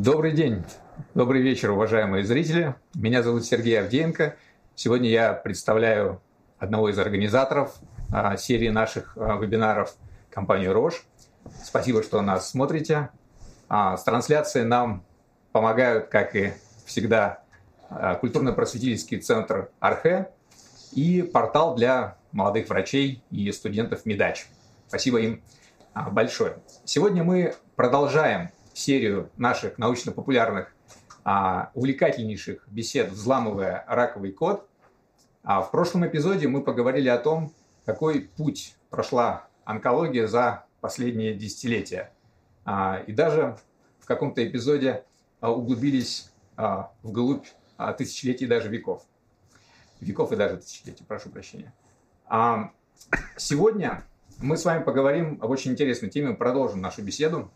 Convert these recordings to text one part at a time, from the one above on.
Добрый день, добрый вечер, уважаемые зрители. Меня зовут Сергей Авдеенко. Сегодня я представляю одного из организаторов а, серии наших а, вебинаров, компанию «Рош». Спасибо, что нас смотрите. А, с трансляцией нам помогают, как и всегда, культурно-просветительский центр «Архе» и портал для молодых врачей и студентов «Медач». Спасибо им большое. Сегодня мы продолжаем серию наших научно-популярных а, увлекательнейших бесед «Взламывая раковый код». А в прошлом эпизоде мы поговорили о том, какой путь прошла онкология за последние десятилетия. А, и даже в каком-то эпизоде а, углубились а, вглубь а, тысячелетий даже веков. Веков и даже тысячелетий, прошу прощения. А, сегодня мы с вами поговорим об очень интересной теме, продолжим нашу беседу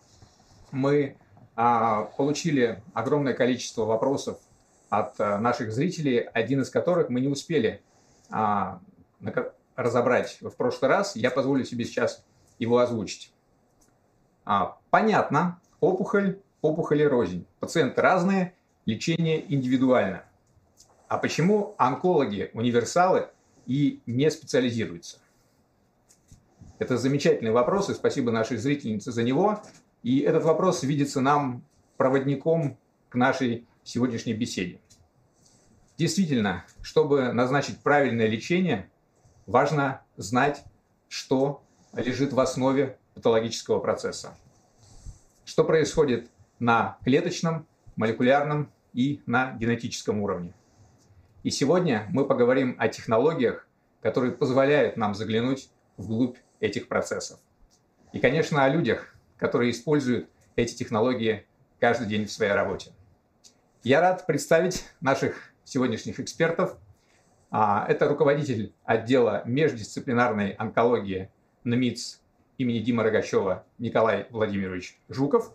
мы а, получили огромное количество вопросов от а, наших зрителей, один из которых мы не успели а, разобрать в прошлый раз. Я позволю себе сейчас его озвучить. А, понятно, опухоль, опухоли рознь. Пациенты разные, лечение индивидуально. А почему онкологи универсалы и не специализируются? Это замечательный вопрос, и спасибо нашей зрительнице за него. И этот вопрос видится нам проводником к нашей сегодняшней беседе. Действительно, чтобы назначить правильное лечение, важно знать, что лежит в основе патологического процесса. Что происходит на клеточном, молекулярном и на генетическом уровне. И сегодня мы поговорим о технологиях, которые позволяют нам заглянуть вглубь этих процессов. И, конечно, о людях, которые используют эти технологии каждый день в своей работе. Я рад представить наших сегодняшних экспертов. А, это руководитель отдела междисциплинарной онкологии НМИЦ имени Димы Рогачева Николай Владимирович Жуков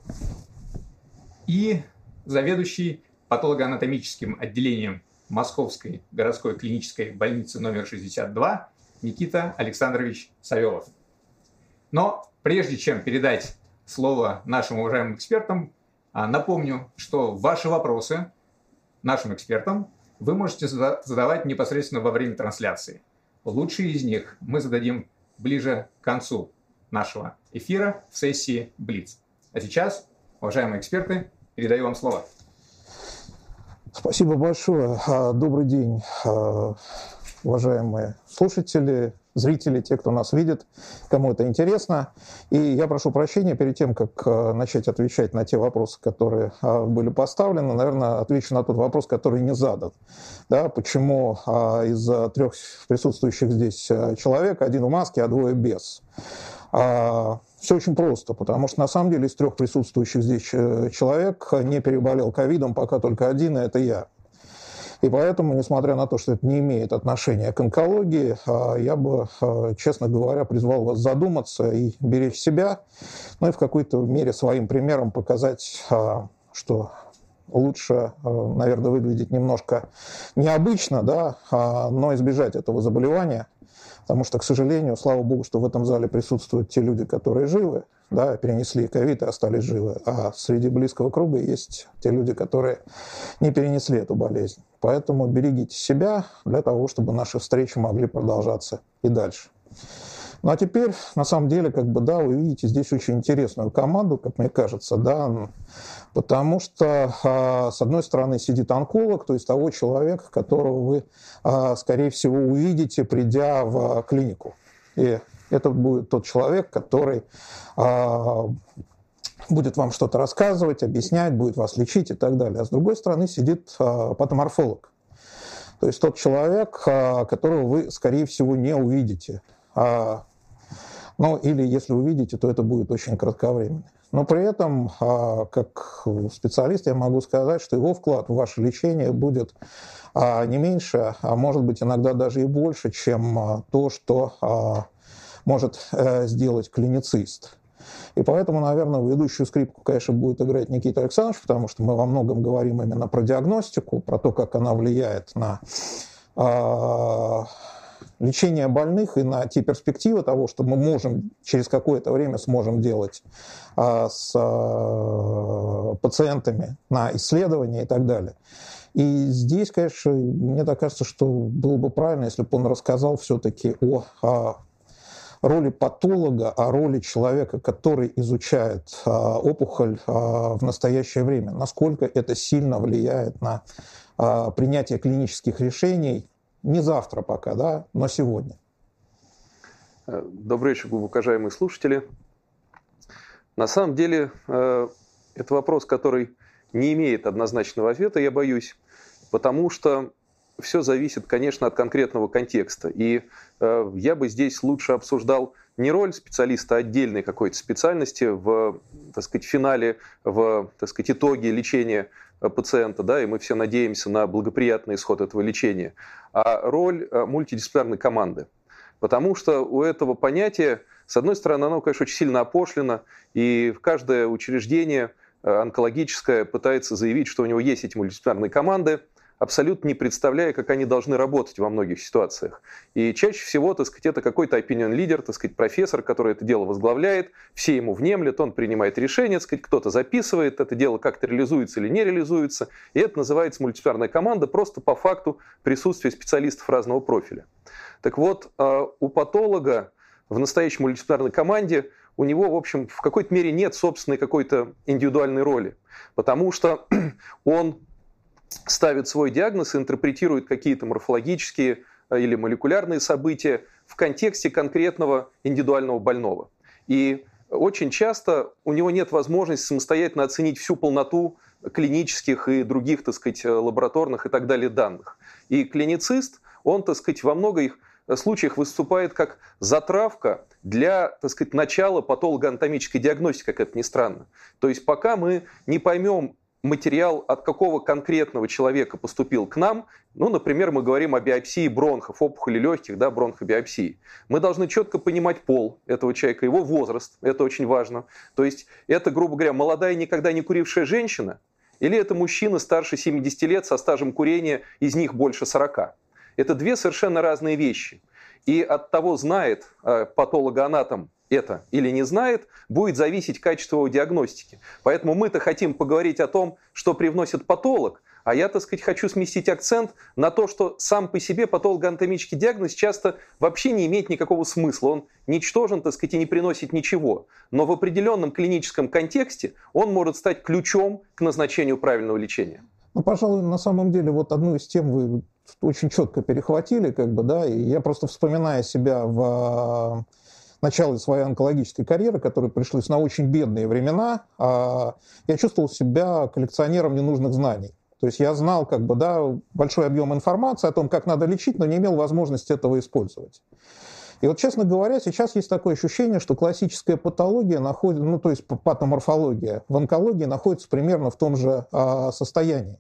и заведующий патологоанатомическим отделением Московской городской клинической больницы номер 62 Никита Александрович Савелов. Но прежде чем передать слово нашим уважаемым экспертам. А, напомню, что ваши вопросы нашим экспертам вы можете задавать непосредственно во время трансляции. Лучшие из них мы зададим ближе к концу нашего эфира в сессии Блиц. А сейчас, уважаемые эксперты, передаю вам слово. Спасибо большое. А, добрый день, а, уважаемые слушатели, зрители, те, кто нас видит, кому это интересно. И я прошу прощения перед тем, как э, начать отвечать на те вопросы, которые э, были поставлены, наверное, отвечу на тот вопрос, который не задан. Да, почему э, из трех присутствующих здесь человек один в маске, а двое без? А, Все очень просто, потому что на самом деле из трех присутствующих здесь человек не переболел ковидом, пока только один, и это я. И поэтому, несмотря на то, что это не имеет отношения к онкологии, а, я бы, а, честно говоря, призвал вас задуматься и беречь себя, ну и в какой-то мере своим примером показать, а, что лучше, наверное, выглядеть немножко необычно, да, но избежать этого заболевания, потому что, к сожалению, слава богу, что в этом зале присутствуют те люди, которые живы, да, перенесли ковид и остались живы. А среди близкого круга есть те люди, которые не перенесли эту болезнь. Поэтому берегите себя для того, чтобы наши встречи могли продолжаться и дальше. Ну а теперь, на самом деле, как бы, да, вы видите здесь очень интересную команду, как мне кажется, да, потому что, а, с одной стороны, сидит онколог, то есть того человека, которого вы, а, скорее всего, увидите, придя в клинику. И это будет тот человек, который а, будет вам что-то рассказывать, объяснять, будет вас лечить и так далее. А с другой стороны сидит а, патоморфолог. То есть тот человек, а, которого вы, скорее всего, не увидите. Ну, или если увидите, то это будет очень кратковременно. Но при этом, как специалист, я могу сказать, что его вклад в ваше лечение будет не меньше, а может быть иногда даже и больше, чем то, что может э, сделать клиницист. И поэтому, наверное, ведущую скрипку, конечно, будет играть Никита Александрович, потому что мы во многом говорим именно про диагностику, про то, как она влияет на э, лечение больных и на те перспективы того, что мы можем через какое-то время сможем делать а, с а, пациентами на исследования и так далее. И здесь, конечно, мне так кажется, что было бы правильно, если бы он рассказал все-таки о, о роли патолога, о роли человека, который изучает а, опухоль а, в настоящее время, насколько это сильно влияет на а, принятие клинических решений не завтра пока, да, но сегодня. Добрый вечер, уважаемые слушатели. На самом деле, э, это вопрос, который не имеет однозначного ответа, я боюсь, потому что все зависит, конечно, от конкретного контекста. И э, я бы здесь лучше обсуждал не роль специалиста отдельной какой-то специальности в, так сказать, финале, в, так сказать, итоге лечения э, пациента, да, и мы все надеемся на благоприятный исход этого лечения, а роль э, мультидисциплинарной команды. Потому что у этого понятия, с одной стороны, оно, конечно, очень сильно опошлено, и каждое учреждение э, онкологическое пытается заявить, что у него есть эти мультидисциплинарные команды – абсолютно не представляя, как они должны работать во многих ситуациях. И чаще всего, так сказать, это какой-то opinion лидер, так сказать, профессор, который это дело возглавляет, все ему внемлят, он принимает решение, так сказать, кто-то записывает, это дело как-то реализуется или не реализуется. И это называется мультидисциплинарная команда просто по факту присутствия специалистов разного профиля. Так вот, а, у патолога в настоящей мультидисциплинарной команде у него, в общем, в какой-то мере нет собственной какой-то индивидуальной роли, потому что он ставит свой диагноз и интерпретирует какие-то морфологические э, или молекулярные события в контексте конкретного индивидуального больного. И очень часто у него нет возможности самостоятельно оценить всю полноту клинических и других, так сказать, лабораторных и так далее данных. И клиницист, он, так сказать, во многих случаях выступает как затравка для, так сказать, начала патологоанатомической диагностики, как это ни странно. То есть пока мы не поймем материал от какого конкретного человека поступил к нам, ну, например, мы говорим о биопсии бронхов, опухоли легких, да, бронхобиопсии. Мы должны четко понимать пол этого человека, его возраст, это очень важно. То есть это, грубо говоря, молодая, никогда не курившая женщина, или это мужчина старше 70 лет со стажем курения, из них больше 40. Это две совершенно разные вещи. И от того, знает э, патологоанатом это или не знает, будет зависеть качество его диагностики. Поэтому мы-то хотим поговорить о том, что привносит патолог, а я, так сказать, хочу сместить акцент на то, что сам по себе патологоанатомический диагноз часто вообще не имеет никакого смысла. Он ничтожен, так сказать, и не приносит ничего. Но в определенном клиническом контексте он может стать ключом к назначению правильного лечения. Ну, пожалуй, на самом деле, вот одну из тем вы очень четко перехватили, как бы, да, и я просто вспоминаю себя в начала своей онкологической карьеры, которые пришлись на очень бедные времена, а, я чувствовал себя коллекционером ненужных знаний. То есть я знал как бы, да, большой объем информации о том, как надо лечить, но не имел возможности этого использовать. И вот, честно говоря, сейчас есть такое ощущение, что классическая патология находится, ну, то есть патоморфология в онкологии находится примерно в том же а, состоянии.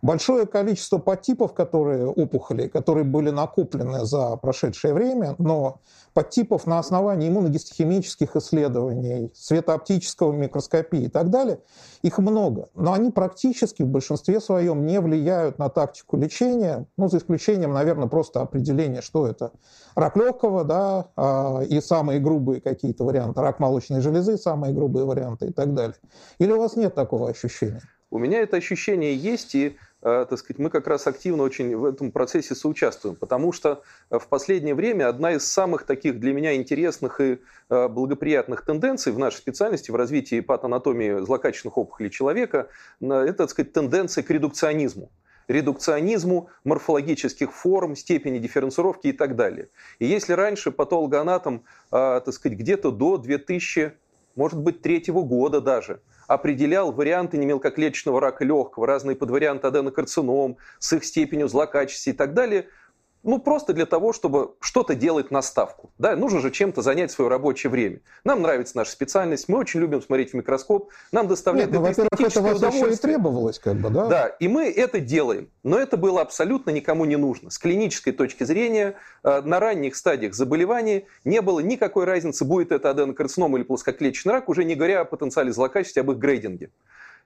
Большое количество подтипов, которые опухоли, которые были накоплены за прошедшее время, но подтипов на основании иммуногистохимических исследований, светооптического микроскопии и так далее, их много. Но они практически в большинстве своем не влияют на тактику лечения, ну, за исключением, наверное, просто определения, что это рак легкого, да, а, и самые грубые какие-то варианты, рак молочной железы, самые грубые варианты и так далее. Или у вас нет такого ощущения? У меня это ощущение есть, и Э, так сказать, мы как раз активно очень в этом процессе соучаствуем, потому что э, в последнее время одна из самых таких для меня интересных и э, благоприятных тенденций в нашей специальности в развитии патанатомии злокачественных опухолей человека – это, так сказать, тенденция к редукционизму редукционизму морфологических форм, степени дифференцировки и так далее. И если раньше патологоанатом, так сказать, где-то до 2000, может быть, третьего года даже – определял варианты немелкоклеточного рака легкого, разные подварианты аденокарцином с их степенью злокачества и так далее – ну, просто для того, чтобы что-то делать на ставку. Да, нужно же чем-то занять свое рабочее время. Нам нравится наша специальность, мы очень любим смотреть в микроскоп, нам доставляет Нет, ну, это это вас удовольствие. и требовалось, как бы, да? Да, и мы это делаем. Но это было абсолютно никому не нужно. С клинической точки зрения, э, на ранних стадиях заболевания не было никакой разницы, будет это аденокарцином или плоскоклеточный рак, уже не говоря о потенциале злокачества, об их грейдинге.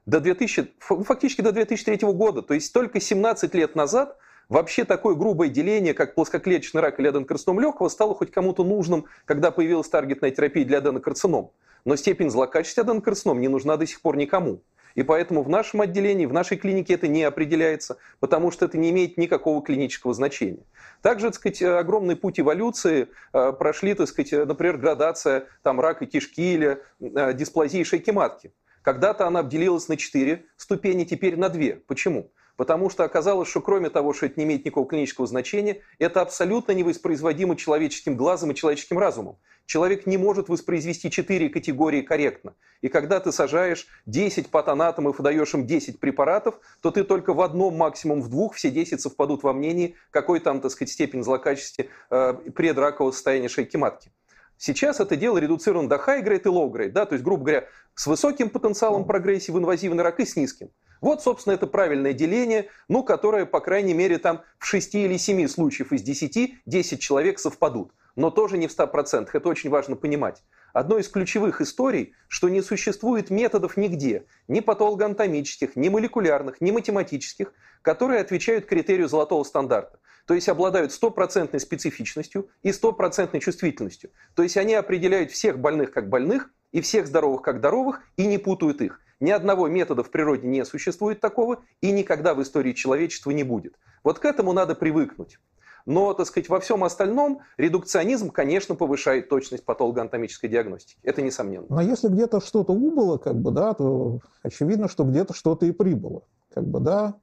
До 2000, фактически до 2003 года, то есть только 17 лет назад Вообще такое грубое деление, как плоскоклеточный рак или аденокарцином легкого, стало хоть кому-то нужным, когда появилась таргетная терапия для аденокарцином. Но степень злокачества аденокарцином не нужна до сих пор никому. И поэтому в нашем отделении, в нашей клинике это не определяется, потому что это не имеет никакого клинического значения. Также, так сказать, огромный путь эволюции э, прошли, так сказать, например, градация там, рака кишки или э, дисплазии шейки матки. Когда-то она обделилась на 4 ступени, теперь на 2. Почему? Потому что оказалось, что кроме того, что это не имеет никакого клинического значения, это абсолютно невоспроизводимо человеческим глазом и человеческим разумом. Человек не может воспроизвести четыре категории корректно. И когда ты сажаешь 10 патанатомов и даешь им 10 препаратов, то ты только в одном, максимум в двух, все 10 совпадут во мнении, какой там, так сказать, степень злокачества э, предракового состояния шейки матки. Сейчас это дело редуцировано до high-grade и low-grade, да, то есть, грубо говоря, с высоким потенциалом прогрессии в инвазивный рак и с низким. Вот, собственно, это правильное деление, ну, которое, по крайней мере, там в 6 или 7 случаев из 10 10 человек совпадут. Но тоже не в 100%. Это очень важно понимать. Одной из ключевых историй, что не существует методов нигде, ни патологоанатомических, ни молекулярных, ни математических, которые отвечают критерию золотого стандарта. То есть обладают стопроцентной специфичностью и стопроцентной чувствительностью. То есть они определяют всех больных как больных и всех здоровых как здоровых и не путают их. Ни одного метода в природе не существует такого и никогда в истории человечества не будет. Вот к этому надо привыкнуть. Но, так сказать, во всем остальном редукционизм, конечно, повышает точность патологоанатомической диагностики. Это несомненно. Но если где-то что-то убыло, как бы, да, то очевидно, что где-то что-то и прибыло. Как бы, да.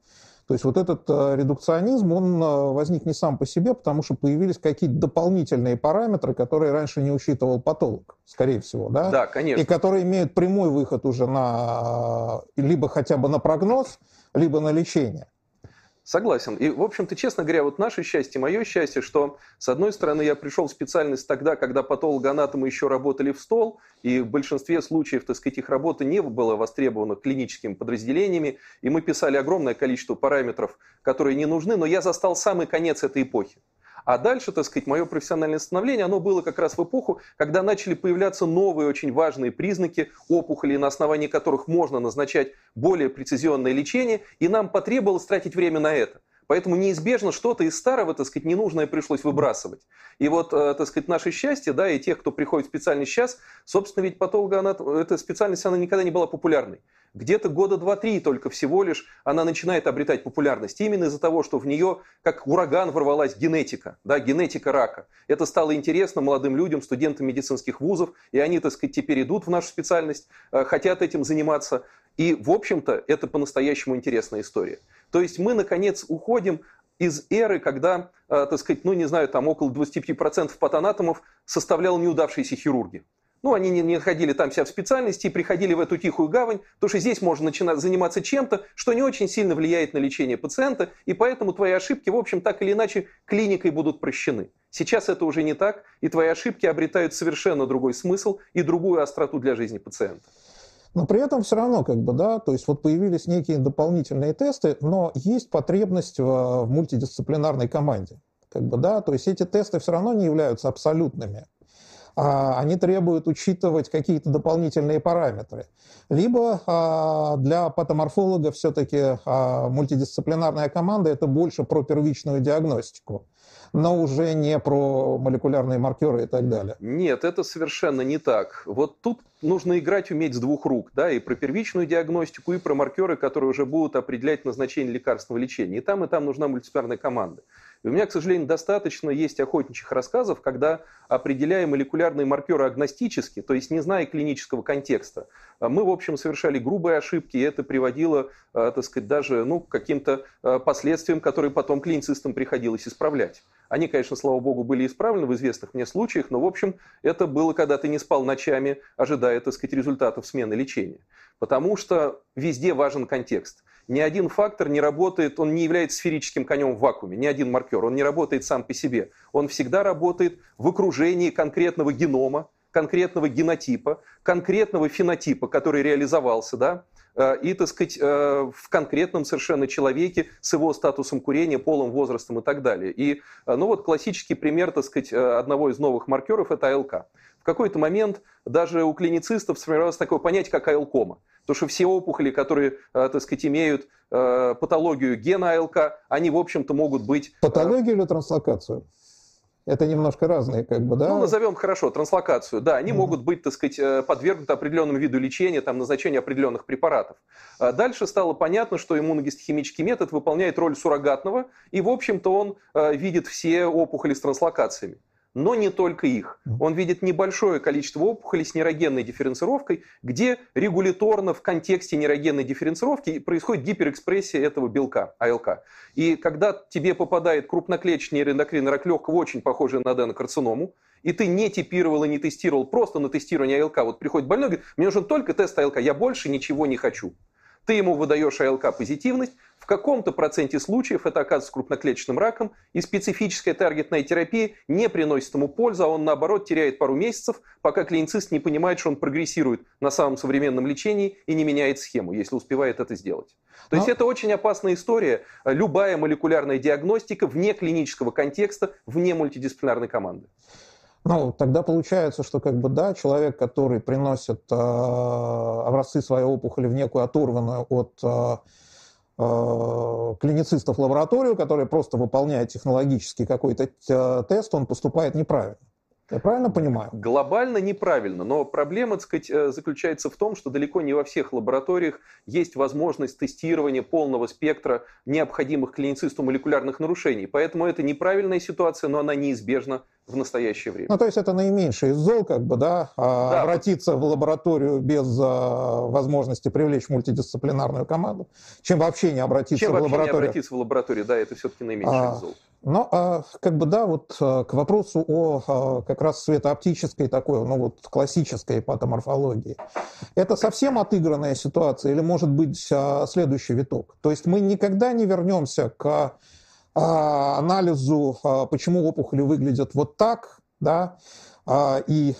То есть вот этот э, редукционизм, он э, возник не сам по себе, потому что появились какие-то дополнительные параметры, которые раньше не учитывал патолог, скорее всего, да? Да, конечно. И которые имеют прямой выход уже на э, либо хотя бы на прогноз, либо на лечение. Согласен. И, в общем-то, честно говоря, вот наше счастье, мое счастье, что, с одной стороны, я пришел в специальность тогда, когда патологоанатомы еще работали в стол, и в большинстве случаев, так сказать, их работа не была востребована клиническими подразделениями, и мы писали огромное количество параметров, которые не нужны, но я застал самый конец этой эпохи. А дальше, так сказать, мое профессиональное становление, оно было как раз в эпоху, когда начали появляться новые очень важные признаки опухоли, на основании которых можно назначать более прецизионное лечение, и нам потребовалось тратить время на это. Поэтому неизбежно что-то из старого, так сказать, ненужное пришлось выбрасывать. И вот, э, так сказать, наше счастье, да, и тех, кто приходит в специальность сейчас, собственно, ведь патологоанатом, эта специальность, она никогда не была популярной. Где-то года два-три только всего лишь она начинает обретать популярность. Именно из-за того, что в нее, как ураган, ворвалась генетика, да, генетика рака. Это стало интересно молодым людям, студентам медицинских вузов, и они, так сказать, теперь идут в нашу специальность, э, хотят этим заниматься. И, в общем-то, это по-настоящему интересная история. То есть мы, наконец, уходим из эры, когда, э, так сказать, ну, не знаю, там около 25% патанатомов составлял неудавшиеся хирурги. Ну, они не, не находили там себя в специальности и приходили в эту тихую гавань, потому что здесь можно начинать заниматься чем-то, что не очень сильно влияет на лечение пациента, и поэтому твои ошибки, в общем, так или иначе, клиникой будут прощены. Сейчас это уже не так, и твои ошибки обретают совершенно другой смысл и другую остроту для жизни пациента. Но при этом все равно, как бы, да, то есть вот появились некие дополнительные тесты, но есть потребность в, в мультидисциплинарной команде. Как бы, да, то есть эти тесты все равно не являются абсолютными. А, они требуют учитывать какие-то дополнительные параметры. Либо а, для патоморфолога все-таки а, мультидисциплинарная команда – это больше про первичную диагностику но уже не про молекулярные маркеры и так далее. Нет, это совершенно не так. Вот тут нужно играть уметь с двух рук, да, и про первичную диагностику, и про маркеры, которые уже будут определять назначение лекарственного лечения. И там, и там нужна мультидисциплинарная команда. И у меня, к сожалению, достаточно есть охотничьих рассказов, когда, определяя молекулярные маркеры агностически, то есть не зная клинического контекста, мы, в общем, совершали грубые ошибки, и это приводило, э, так сказать, даже ну, к каким-то э, последствиям, которые потом клиницистам приходилось исправлять. Они, конечно, слава богу, были исправлены в известных мне случаях, но, в общем, это было, когда ты не спал ночами, ожидая, так сказать, результатов смены лечения. Потому что везде важен контекст ни один фактор не работает, он не является сферическим конем в вакууме, ни один маркер, он не работает сам по себе. Он всегда работает в окружении конкретного генома, конкретного генотипа, конкретного фенотипа, который реализовался, да, и, так сказать, э, в конкретном совершенно человеке с его статусом курения, полом, возрастом и так далее. И, э, ну вот, классический пример, так сказать, одного из новых маркеров – это АЛК какой-то момент даже у клиницистов сформировалось такое понятие, как АЛКома. Потому что все опухоли, которые, э, так сказать, имеют э, патологию гена АЛК, они, в общем-то, могут быть... Патологию или транслокацию? Это немножко разные, как бы, да? Ну, назовем хорошо, транслокацию. Да, они mm-hmm. могут быть, так сказать, э, подвергнуты определенному виду лечения, там, назначению определенных препаратов. А дальше стало понятно, что иммуногистохимический метод выполняет роль суррогатного, и, в общем-то, он э, видит все опухоли с транслокациями но не только их. Он видит небольшое количество опухолей с нейрогенной дифференцировкой, где регуляторно в контексте нейрогенной дифференцировки происходит гиперэкспрессия этого белка, АЛК. И когда тебе попадает крупноклеточный нейроэндокринный рак легкого, очень похожий на аденокарциному, и ты не типировал и не тестировал, просто на тестирование АЛК, вот приходит больной, говорит, мне нужен только тест АЛК, я больше ничего не хочу. Ты ему выдаешь АЛК позитивность, в каком-то проценте случаев это оказывается крупноклеточным раком, и специфическая таргетная терапия не приносит ему пользу, а он наоборот теряет пару месяцев, пока клиницист не понимает, что он прогрессирует на самом современном лечении и не меняет схему, если успевает это сделать. То есть Но... это очень опасная история. Любая молекулярная диагностика вне клинического контекста, вне мультидисциплинарной команды. Ну, тогда получается, что как бы да, человек, который приносит э, образцы своей опухоли в некую оторванную от э, э, клиницистов лабораторию, которая просто выполняет технологический какой-то э, тест, он поступает неправильно. Я правильно понимаю? Глобально неправильно, но проблема, так сказать, э, заключается в том, что далеко не во всех лабораториях есть возможность тестирования полного спектра необходимых клиницисту молекулярных нарушений. Поэтому это неправильная ситуация, но она неизбежна в настоящее время. Ну, то есть это наименьший из зол, как бы, да, а да. обратиться в лабораторию без а, возможности привлечь мультидисциплинарную команду, чем вообще не обратиться чем в лабораторию. Вообще не обратиться в лабораторию, да, это все-таки наименьший а, из зол. Ну, а, как бы, да, вот а, к вопросу о а, как раз светооптической такой, ну, вот классической патоморфологии. Это совсем отыгранная ситуация или может быть а, следующий виток? То есть мы никогда не вернемся к анализу, почему опухоли выглядят вот так, да, и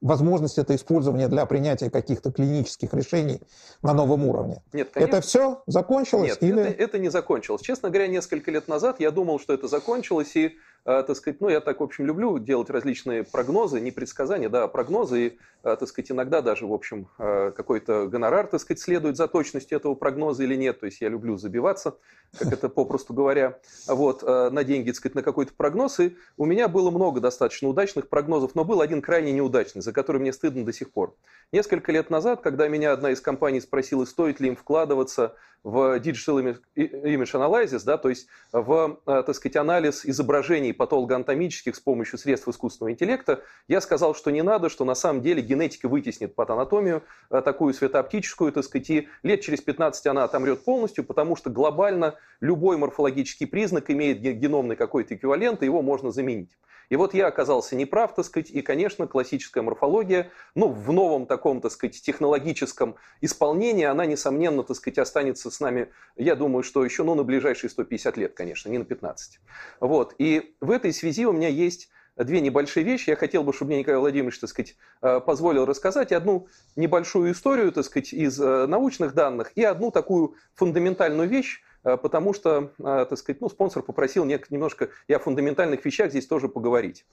возможность это использования для принятия каких-то клинических решений на новом уровне. Нет, конечно. Это все закончилось? Нет, или... это, это не закончилось. Честно говоря, несколько лет назад я думал, что это закончилось, и а, так сказать, ну, я так, в общем, люблю делать различные прогнозы, не предсказания, да, а прогнозы, и, а, так сказать, иногда даже, в общем, а, какой-то гонорар, так сказать, следует за точностью этого прогноза или нет, то есть я люблю забиваться, как это попросту говоря, вот, на деньги, так сказать, на какой-то прогноз, и у меня было много достаточно удачных прогнозов, но был один крайне неудачный, за который мне стыдно до сих пор. Несколько лет назад, когда меня одна из компаний спросила, стоит ли им вкладываться в Digital Image Analysis, да, то есть в, так сказать, анализ изображений патологоанатомических с помощью средств искусственного интеллекта, я сказал, что не надо, что на самом деле генетика вытеснит патанатомию, э, такую светооптическую, так сказать, и лет через 15 она отомрет полностью, потому что глобально любой морфологический признак имеет геномный какой-то эквивалент, и его можно заменить. И вот я оказался неправ, так сказать, и, конечно, классическая морфология, ну, в новом таком, так сказать, технологическом исполнении, она, несомненно, так сказать, останется с нами, я думаю, что еще, ну, на ближайшие 150 лет, конечно, не на 15. Вот, и в этой связи у меня есть две небольшие вещи. Я хотел бы, чтобы мне Николай Владимирович, так сказать, э, позволил рассказать одну небольшую историю, так сказать, из э, научных данных и одну такую фундаментальную вещь, потому что, э, так сказать, ну, спонсор попросил немножко и о фундаментальных вещах здесь тоже поговорить.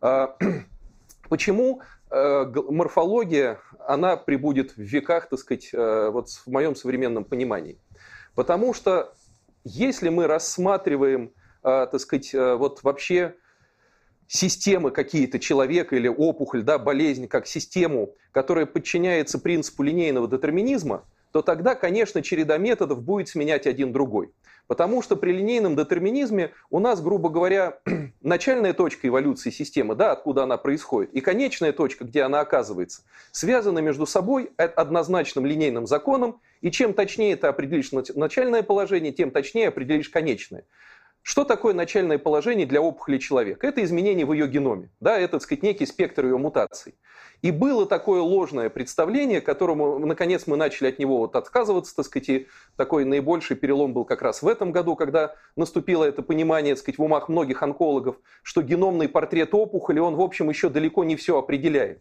Э, почему морфология, она прибудет в веках, так сказать, вот в моем современном понимании? Потому что если мы рассматриваем, так сказать, вот вообще системы какие-то человека или опухоль, да, болезнь как систему, которая подчиняется принципу линейного детерминизма, то тогда, конечно, череда методов будет сменять один другой. Потому что при линейном детерминизме у нас, грубо говоря, начальная точка эволюции системы, да, откуда она происходит, и конечная точка, где она оказывается, связаны между собой однозначным линейным законом, и чем точнее ты определишь начальное положение, тем точнее определишь конечное. Что такое начальное положение для опухоли человека? Это изменение в ее геноме, да, это, так сказать, некий спектр ее мутаций. И было такое ложное представление, которому, наконец, мы начали от него вот отказываться, так сказать, и такой наибольший перелом был как раз в этом году, когда наступило это понимание, так сказать, в умах многих онкологов, что геномный портрет опухоли, он, в общем, еще далеко не все определяет.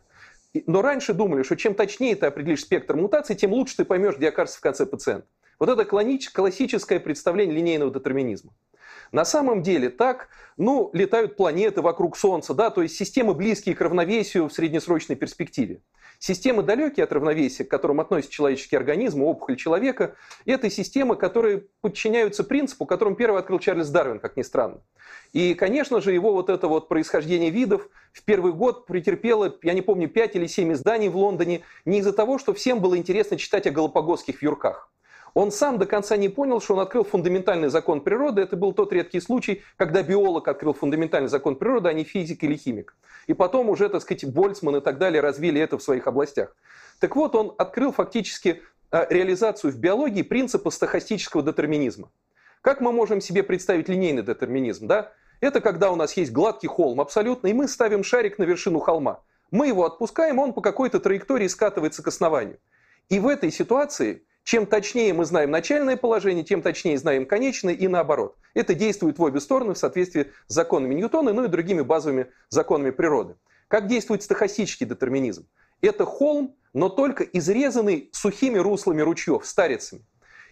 Но раньше думали, что чем точнее ты определишь спектр мутаций, тем лучше ты поймешь, где окажется в конце пациент. Вот это классическое представление линейного детерминизма. На самом деле так, ну, летают планеты вокруг Солнца, да, то есть системы близкие к равновесию в среднесрочной перспективе. Системы далекие от равновесия, к которым относится человеческий организм, опухоль человека, это системы, которые подчиняются принципу, которым первый открыл Чарльз Дарвин, как ни странно. И, конечно же, его вот это вот происхождение видов в первый год претерпело, я не помню, 5 или 7 изданий в Лондоне, не из-за того, что всем было интересно читать о галапагосских вьюрках. Он сам до конца не понял, что он открыл фундаментальный закон природы. Это был тот редкий случай, когда биолог открыл фундаментальный закон природы, а не физик или химик. И потом уже, так сказать, Больцман и так далее развили это в своих областях. Так вот, он открыл фактически э, реализацию в биологии принципа стохастического детерминизма. Как мы можем себе представить линейный детерминизм? Да? Это когда у нас есть гладкий холм абсолютно, и мы ставим шарик на вершину холма. Мы его отпускаем, он по какой-то траектории скатывается к основанию. И в этой ситуации чем точнее мы знаем начальное положение, тем точнее знаем конечное и наоборот. Это действует в обе стороны в соответствии с законами Ньютона, ну и другими базовыми законами природы. Как действует стохастический детерминизм? Это холм, но только изрезанный сухими руслами ручьев, старицами.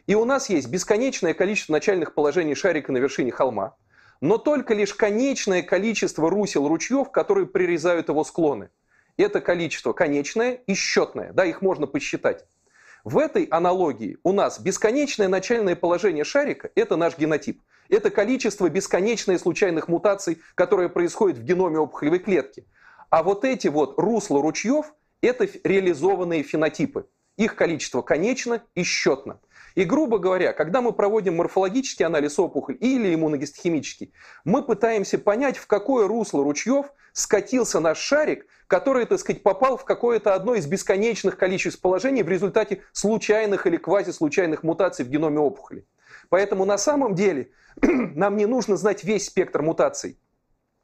И у нас есть бесконечное количество начальных положений шарика на вершине холма, но только лишь конечное количество русел ручьев, которые прирезают его склоны. Это количество конечное и счетное, да, их можно посчитать. В этой аналогии у нас бесконечное начальное положение шарика – это наш генотип. Это количество бесконечное случайных мутаций, которые происходят в геноме опухолевой клетки. А вот эти вот русла ручьев – это реализованные фенотипы. Их количество конечно и счетно. И, грубо говоря, когда мы проводим морфологический анализ опухоли или иммуногистохимический, мы пытаемся понять, в какое русло ручьев скатился наш шарик, который, так сказать, попал в какое-то одно из бесконечных количеств положений в результате случайных или квазислучайных мутаций в геноме опухоли. Поэтому на самом деле нам не нужно знать весь спектр мутаций.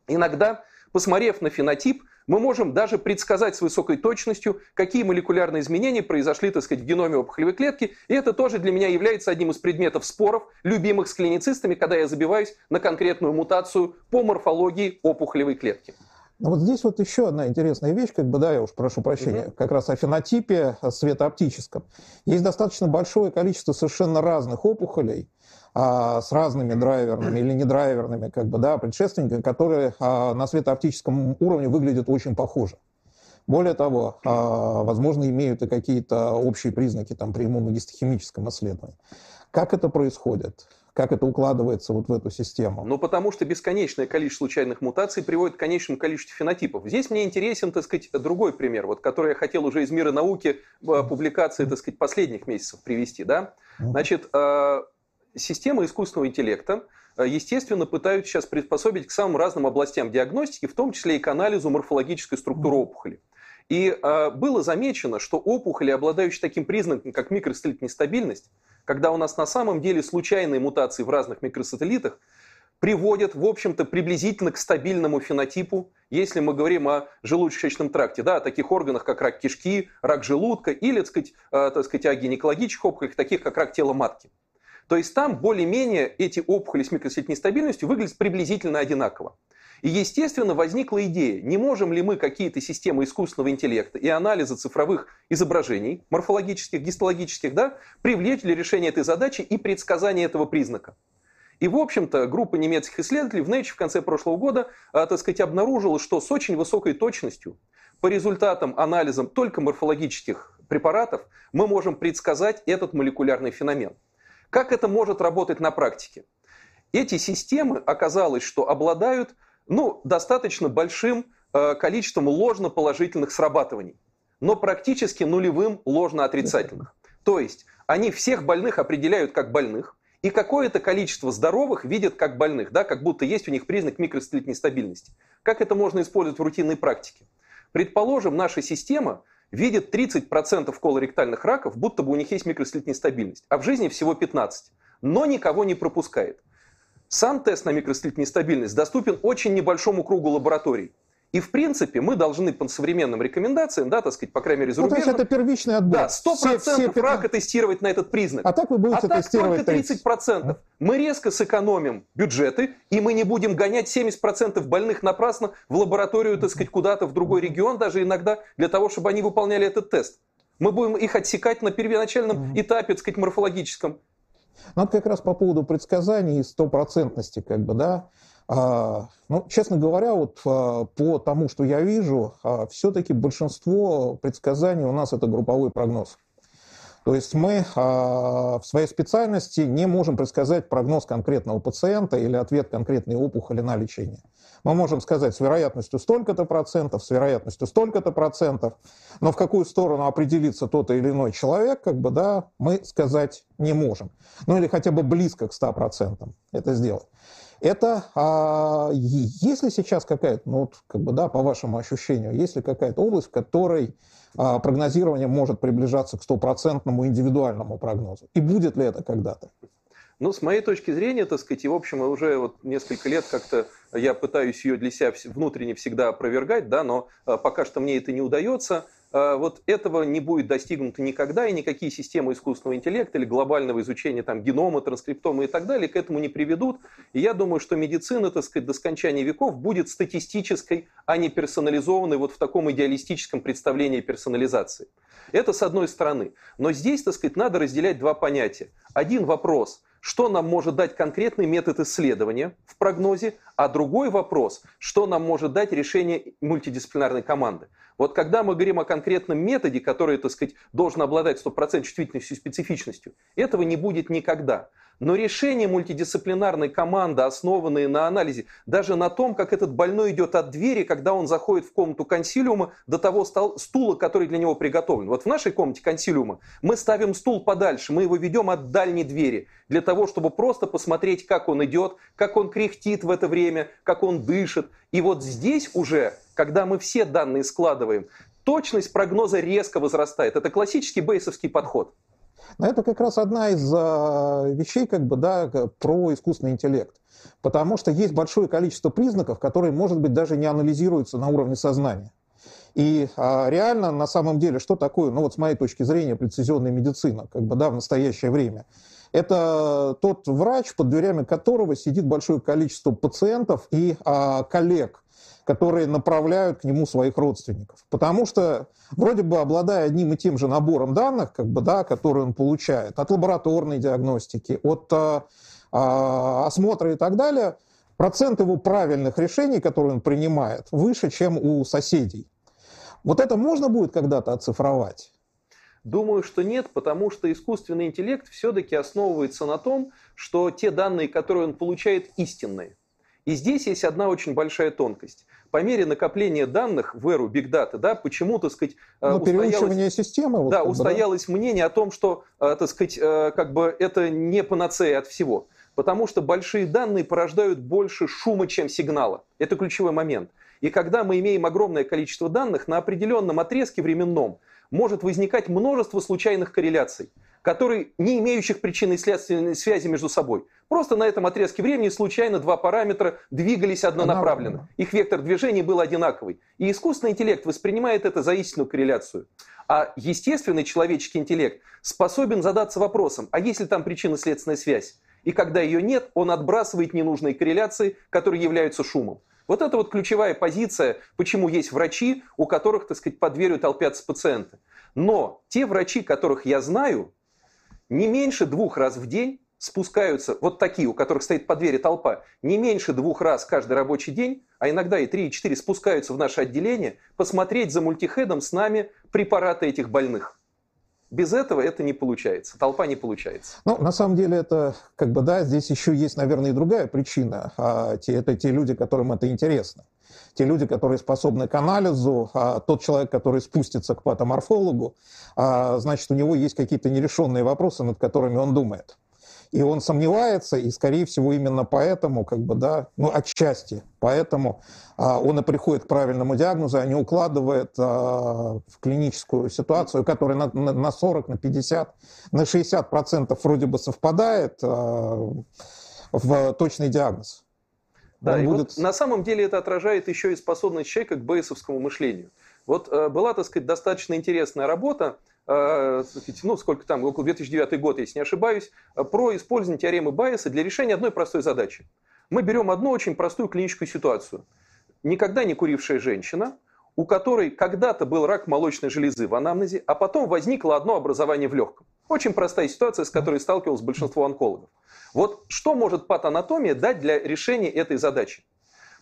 Иногда, посмотрев на фенотип, мы можем даже предсказать с высокой точностью, какие молекулярные изменения произошли, так сказать, в геноме опухолевой клетки. И это тоже для меня является одним из предметов споров, любимых с клиницистами, когда я забиваюсь на конкретную мутацию по морфологии опухолевой клетки. Ну вот здесь вот еще одна интересная вещь, как бы, да, я уж прошу прощения, угу. как раз о фенотипе светооптическом. Есть достаточно большое количество совершенно разных опухолей, а, с разными драйверными или не драйверными, как бы, да, предшественниками, которые а, на светооптическом уровне выглядят очень похоже. Более того, а, возможно, имеют и какие-то общие признаки там, при иммуногистохимическом исследовании. Как это происходит? Как это укладывается вот в эту систему? Ну, потому что бесконечное количество случайных мутаций приводит к конечному количеству фенотипов. Здесь мне интересен, так сказать, другой пример, вот, который я хотел уже из мира науки, публикации, так сказать, последних месяцев привести. Да? Значит, системы искусственного интеллекта, э, естественно, пытаются сейчас приспособить к самым разным областям диагностики, в том числе и к анализу морфологической структуры опухоли. И э, было замечено, что опухоли, обладающие таким признаком, как микросателлит нестабильность, когда у нас на самом деле случайные мутации в разных микросателлитах, приводят, в общем-то, приблизительно к стабильному фенотипу, если мы говорим о желудочно-кишечном тракте, да, о таких органах, как рак кишки, рак желудка или, так сказать, э, о гинекологических опухолях, таких как рак тела матки. То есть там более-менее эти опухоли с микросеть нестабильностью выглядят приблизительно одинаково. И, естественно, возникла идея, не можем ли мы какие-то системы искусственного интеллекта и анализа цифровых изображений, морфологических, гистологических, да, привлечь для решения этой задачи и предсказания этого признака. И, в общем-то, группа немецких исследователей в Nature в конце прошлого года, а, так сказать, обнаружила, что с очень высокой точностью по результатам анализа только морфологических препаратов мы можем предсказать этот молекулярный феномен. Как это может работать на практике? Эти системы оказалось, что обладают ну, достаточно большим э, количеством ложно-положительных срабатываний, но практически нулевым ложно-отрицательных. То есть они всех больных определяют как больных, и какое-то количество здоровых видят как больных, да, как будто есть у них признак микростелит нестабильности. Как это можно использовать в рутинной практике? Предположим, наша система видит 30% колоректальных раков, будто бы у них есть микрослит нестабильность, а в жизни всего 15%, но никого не пропускает. Сам тест на микрослит нестабильность доступен очень небольшому кругу лабораторий. И, в принципе, мы должны по современным рекомендациям, да, так сказать, по крайней мере, зарубежным... Ну, то есть это первичный отбор. Да, 100% все, все 15... рака тестировать на этот признак. А так вы будете а тестировать... так только 30%. А? Мы резко сэкономим бюджеты, и мы не будем гонять 70% больных напрасно в лабораторию, так сказать, куда-то в другой регион, даже иногда, для того, чтобы они выполняли этот тест. Мы будем их отсекать на первоначальном этапе, так сказать, морфологическом. Но это как раз по поводу предсказаний и стопроцентности, как бы, да. А, ну, честно говоря, вот а, по тому, что я вижу, а, все-таки большинство предсказаний у нас это групповой прогноз. То есть мы в своей специальности не можем предсказать прогноз конкретного пациента или ответ конкретной опухоли на лечение. Мы можем сказать с вероятностью столько-то процентов, с вероятностью столько-то процентов, но в какую сторону определится тот или иной человек, как бы, да, мы сказать не можем. Ну или хотя бы близко к 100% это сделать. Это, а, есть ли сейчас какая-то, ну, вот, как бы, да, по вашему ощущению, есть ли какая-то область, в которой а, прогнозирование может приближаться к стопроцентному индивидуальному прогнозу? И будет ли это когда-то? Ну, с моей точки зрения, так сказать, и в общем уже вот несколько лет как-то я пытаюсь ее для себя внутренне всегда опровергать, да, но а, пока что мне это не удается. А, вот этого не будет достигнуто никогда, и никакие системы искусственного интеллекта или глобального изучения там, генома, транскриптома и так далее к этому не приведут. И я думаю, что медицина, так сказать, до скончания веков будет статистической, а не персонализованной вот в таком идеалистическом представлении персонализации. Это с одной стороны. Но здесь, так сказать, надо разделять два понятия. Один вопрос – что нам может дать конкретный метод исследования в прогнозе, а другой вопрос, что нам может дать решение мультидисциплинарной команды. Вот когда мы говорим о конкретном методе, который, так сказать, должен обладать 100% чувствительностью и специфичностью, этого не будет никогда. Но решения мультидисциплинарной команды, основанные на анализе, даже на том, как этот больной идет от двери, когда он заходит в комнату консилиума, до того стула, который для него приготовлен. Вот в нашей комнате консилиума мы ставим стул подальше, мы его ведем от дальней двери, для того, чтобы просто посмотреть, как он идет, как он кряхтит в это время, как он дышит. И вот здесь уже, когда мы все данные складываем, точность прогноза резко возрастает. Это классический бейсовский подход. Но это как раз одна из а, вещей как бы, да, про искусственный интеллект. Потому что есть большое количество признаков, которые, может быть, даже не анализируются на уровне сознания. И а, реально, на самом деле, что такое, ну вот с моей точки зрения, прецизионная медицина, как бы, да, в настоящее время? Это тот врач, под дверями которого сидит большое количество пациентов и а, коллег, которые направляют к нему своих родственников. Потому что, вроде бы обладая одним и тем же набором данных, как бы, да, которые он получает от лабораторной диагностики, от а, осмотра и так далее, процент его правильных решений, которые он принимает, выше, чем у соседей. Вот это можно будет когда-то оцифровать? Думаю, что нет, потому что искусственный интеллект все-таки основывается на том, что те данные, которые он получает, истинные. И здесь есть одна очень большая тонкость. По мере накопления данных в эру Big Data, да, почему, так сказать, э, ну, устоялось, системы, вот, да, устоялось да? мнение о том, что, э, так сказать, э, как бы это не панацея от всего. Потому что большие данные порождают больше шума, чем сигнала. Это ключевой момент. И когда мы имеем огромное количество данных, на определенном отрезке временном может возникать множество случайных корреляций которые, не имеющих причинной следственной связи между собой. Просто на этом отрезке времени случайно два параметра двигались однонаправленно. Их вектор движения был одинаковый. И искусственный интеллект воспринимает это за истинную корреляцию. А естественный человеческий интеллект способен задаться вопросом, а есть ли там причинно-следственная связь? И когда ее нет, он отбрасывает ненужные корреляции, которые являются шумом. Вот это вот ключевая позиция, почему есть врачи, у которых, так сказать, под дверью толпятся пациенты. Но те врачи, которых я знаю, не меньше двух раз в день спускаются, вот такие, у которых стоит по двери толпа, не меньше двух раз каждый рабочий день, а иногда и три, и четыре, спускаются в наше отделение, посмотреть за мультихедом с нами препараты этих больных. Без этого это не получается, толпа не получается. Ну, на самом деле это, как бы, да, здесь еще есть, наверное, и другая причина. А те, это те люди, которым это интересно. Те люди, которые способны к анализу, а тот человек, который спустится к патоморфологу, а, значит, у него есть какие-то нерешенные вопросы, над которыми он думает. И он сомневается, и, скорее всего, именно поэтому, как бы, да, ну, отчасти, поэтому а, он и приходит к правильному диагнозу, а не укладывает а, в клиническую ситуацию, которая на, на, на 40, на 50, на 60 процентов вроде бы совпадает а, в точный диагноз. Да, и будет... вот на самом деле это отражает еще и способность человека к бейсовскому мышлению. Вот э, была, так сказать, достаточно интересная работа, э, ну, сколько там, около 2009 год, если не ошибаюсь, э, про использование теоремы Байеса для решения одной простой задачи. Мы берем одну очень простую клиническую ситуацию. Никогда не курившая женщина, у которой когда-то был рак молочной железы в анамнезе, а потом возникло одно образование в легком. Очень простая ситуация, с которой сталкивалось большинство онкологов. Вот что может патанатомия дать для решения этой задачи?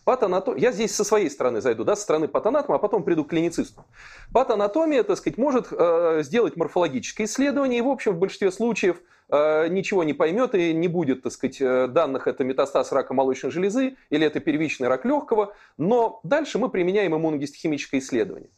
Патанатом... Я здесь со своей стороны зайду, да, со стороны патанатома, а потом приду к клиницисту. Патанатомия, так сказать, может э, сделать морфологическое исследование, и, в общем, в большинстве случаев э, ничего не поймет и не будет, так сказать, э, данных, это метастаз рака молочной железы или это первичный рак легкого, но дальше мы применяем иммуногистохимическое исследование.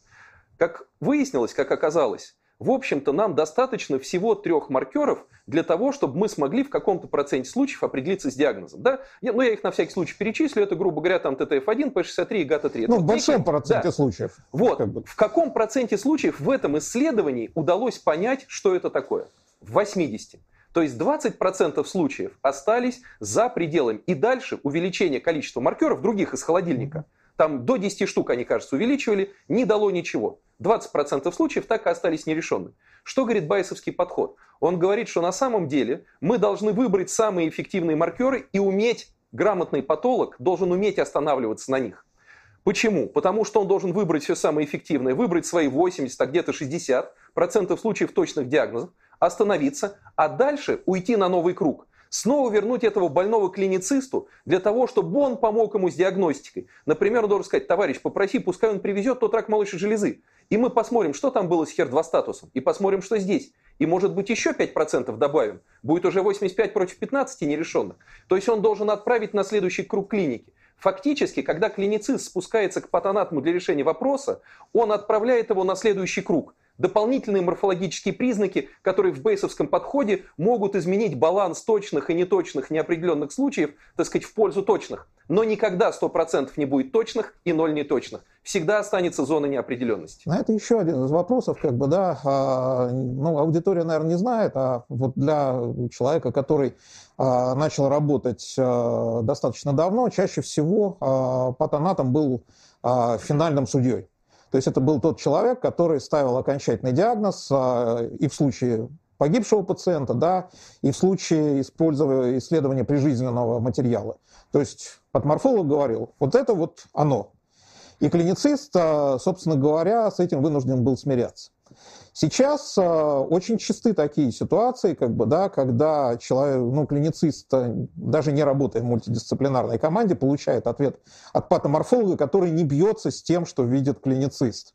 Как выяснилось, как оказалось, в общем-то, нам достаточно всего трех маркеров для того, чтобы мы смогли в каком-то проценте случаев определиться с диагнозом. Да? Я, ну, я их на всякий случай перечислю. Это, грубо говоря, там ТТФ1, P63 и ГАТА3. Ну, в большом проценте да. случаев. Вот. Как бы. В каком проценте случаев в этом исследовании удалось понять, что это такое? В 80. То есть 20% случаев остались за пределами. И дальше увеличение количества маркеров других из холодильника – там до 10 штук они, кажется, увеличивали, не дало ничего. 20% случаев так и остались нерешенными. Что говорит байесовский подход? Он говорит, что на самом деле мы должны выбрать самые эффективные маркеры и уметь, грамотный патолог должен уметь останавливаться на них. Почему? Потому что он должен выбрать все самое эффективное, выбрать свои 80, а где-то 60% случаев точных диагнозов, остановиться, а дальше уйти на новый круг снова вернуть этого больного клиницисту для того, чтобы он помог ему с диагностикой. Например, он должен сказать, товарищ, попроси, пускай он привезет тот рак молочной железы. И мы посмотрим, что там было с HER2 статусом, и посмотрим, что здесь. И может быть еще 5% добавим. Будет уже 85 против 15 нерешенных. То есть он должен отправить на следующий круг клиники. Фактически, когда клиницист спускается к патонатому для решения вопроса, он отправляет его на следующий круг – дополнительные морфологические признаки, которые в бейсовском подходе могут изменить баланс точных и неточных неопределенных случаев, так сказать, в пользу точных. Но никогда 100% не будет точных и ноль неточных. Всегда останется зона неопределенности. На это еще один из вопросов, как бы, да, а, ну, аудитория, наверное, не знает, а вот для человека, который а, начал работать а, достаточно давно, чаще всего а, патонатом был а, финальным судьей. То есть это был тот человек, который ставил окончательный диагноз а, и в случае погибшего пациента, да, и в случае использования исследования прижизненного материала. То есть патоморфолог говорил, вот это вот оно. И клиницист, а, собственно говоря, с этим вынужден был смиряться. Сейчас э, очень часты такие ситуации, как бы, да, когда человек, ну, клиницист, э, даже не работая в мультидисциплинарной команде, получает ответ от патоморфолога, который не бьется с тем, что видит клиницист.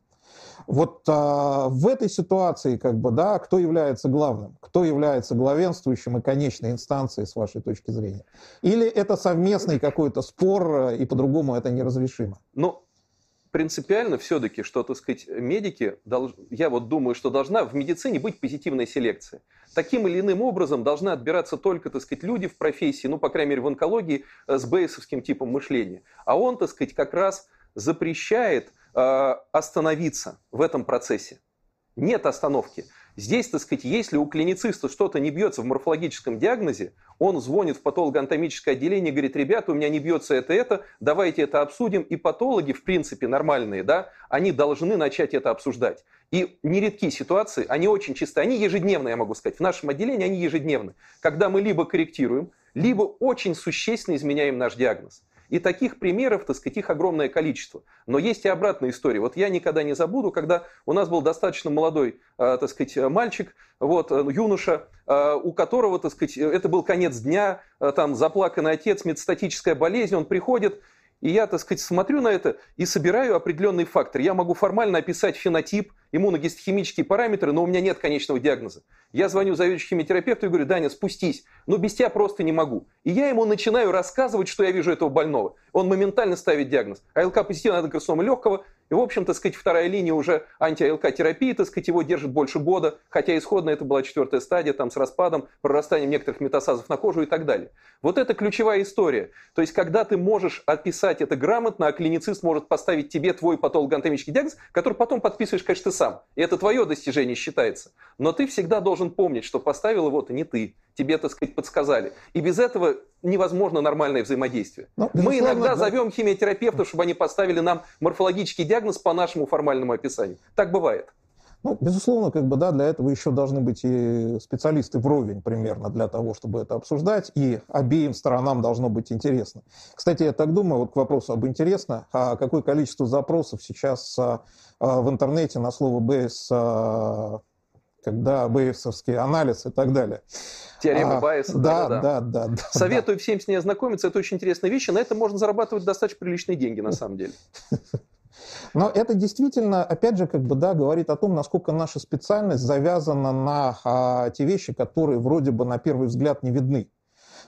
Вот а, в этой ситуации, как бы, да, кто является главным, кто является главенствующим и конечной инстанцией с вашей точки зрения? Или это совместный какой-то спор, и по-другому это неразрешимо? Ну, принципиально все-таки, что, так сказать, медики, я вот думаю, что должна в медицине быть позитивная селекция. Таким или иным образом должны отбираться только, так сказать, люди в профессии, ну, по крайней мере, в онкологии, э, с бейсовским типом мышления. А он, так сказать, как раз запрещает э, остановиться в этом процессе. Нет остановки. Здесь, так сказать, если у клинициста что-то не бьется в морфологическом диагнозе, он звонит в патологоанатомическое отделение и говорит, ребята, у меня не бьется это-это, давайте это обсудим. И патологи, в принципе, нормальные, да, они должны начать это обсуждать. И нередки ситуации, они очень чисты, они ежедневно, я могу сказать, в нашем отделении они ежедневны, когда мы либо корректируем, либо очень существенно изменяем наш диагноз. И таких примеров, так сказать, их огромное количество. Но есть и обратная история. Вот я никогда не забуду, когда у нас был достаточно молодой, э, так сказать, мальчик, вот, э, юноша, э, у которого, так сказать, это был конец дня, там заплаканный отец, метастатическая болезнь, он приходит, и я, так сказать, смотрю на это и собираю определенный фактор. Я могу формально описать фенотип, иммуногистохимические параметры, но у меня нет конечного диагноза. Я звоню заведующему химиотерапевту и говорю, Даня, спустись, но без тебя просто не могу. И я ему начинаю рассказывать, что я вижу этого больного. Он моментально ставит диагноз. АЛК позитивная аденокарцинома легкого, и, в общем, так сказать, вторая линия уже анти-АЛК-терапии, так сказать, его держит больше года, хотя исходно это была четвертая стадия, там с распадом, прорастанием некоторых метастазов на кожу и так далее. Вот это ключевая история. То есть, когда ты можешь описать это грамотно, а клиницист может поставить тебе твой патологоанатомический диагноз, который потом подписываешь, конечно, ты сам. И это твое достижение считается. Но ты всегда должен помнить, что поставил его-то не ты. Тебе, так сказать, подсказали. И без этого невозможно нормальное взаимодействие. Но, ну, Мы иногда да. зовем химиотерапевтов, чтобы они поставили нам морфологический диагноз по нашему формальному описанию. Так бывает. Ну, безусловно, как бы, да, для этого еще должны быть и специалисты вровень примерно для того, чтобы это обсуждать, и обеим сторонам должно быть интересно. Кстати, я так думаю, вот к вопросу об интересно, а какое количество запросов сейчас а, а, в интернете на слово БС а, когда Бейевсовский анализ и так далее. Теорема а, Байеса. Да, да, да. да, да Советую да. всем с ней ознакомиться. Это очень интересная вещь. И на это можно зарабатывать достаточно приличные деньги, на самом деле. Но это действительно, опять же, как бы, да, говорит о том, насколько наша специальность завязана на а, те вещи, которые вроде бы на первый взгляд не видны.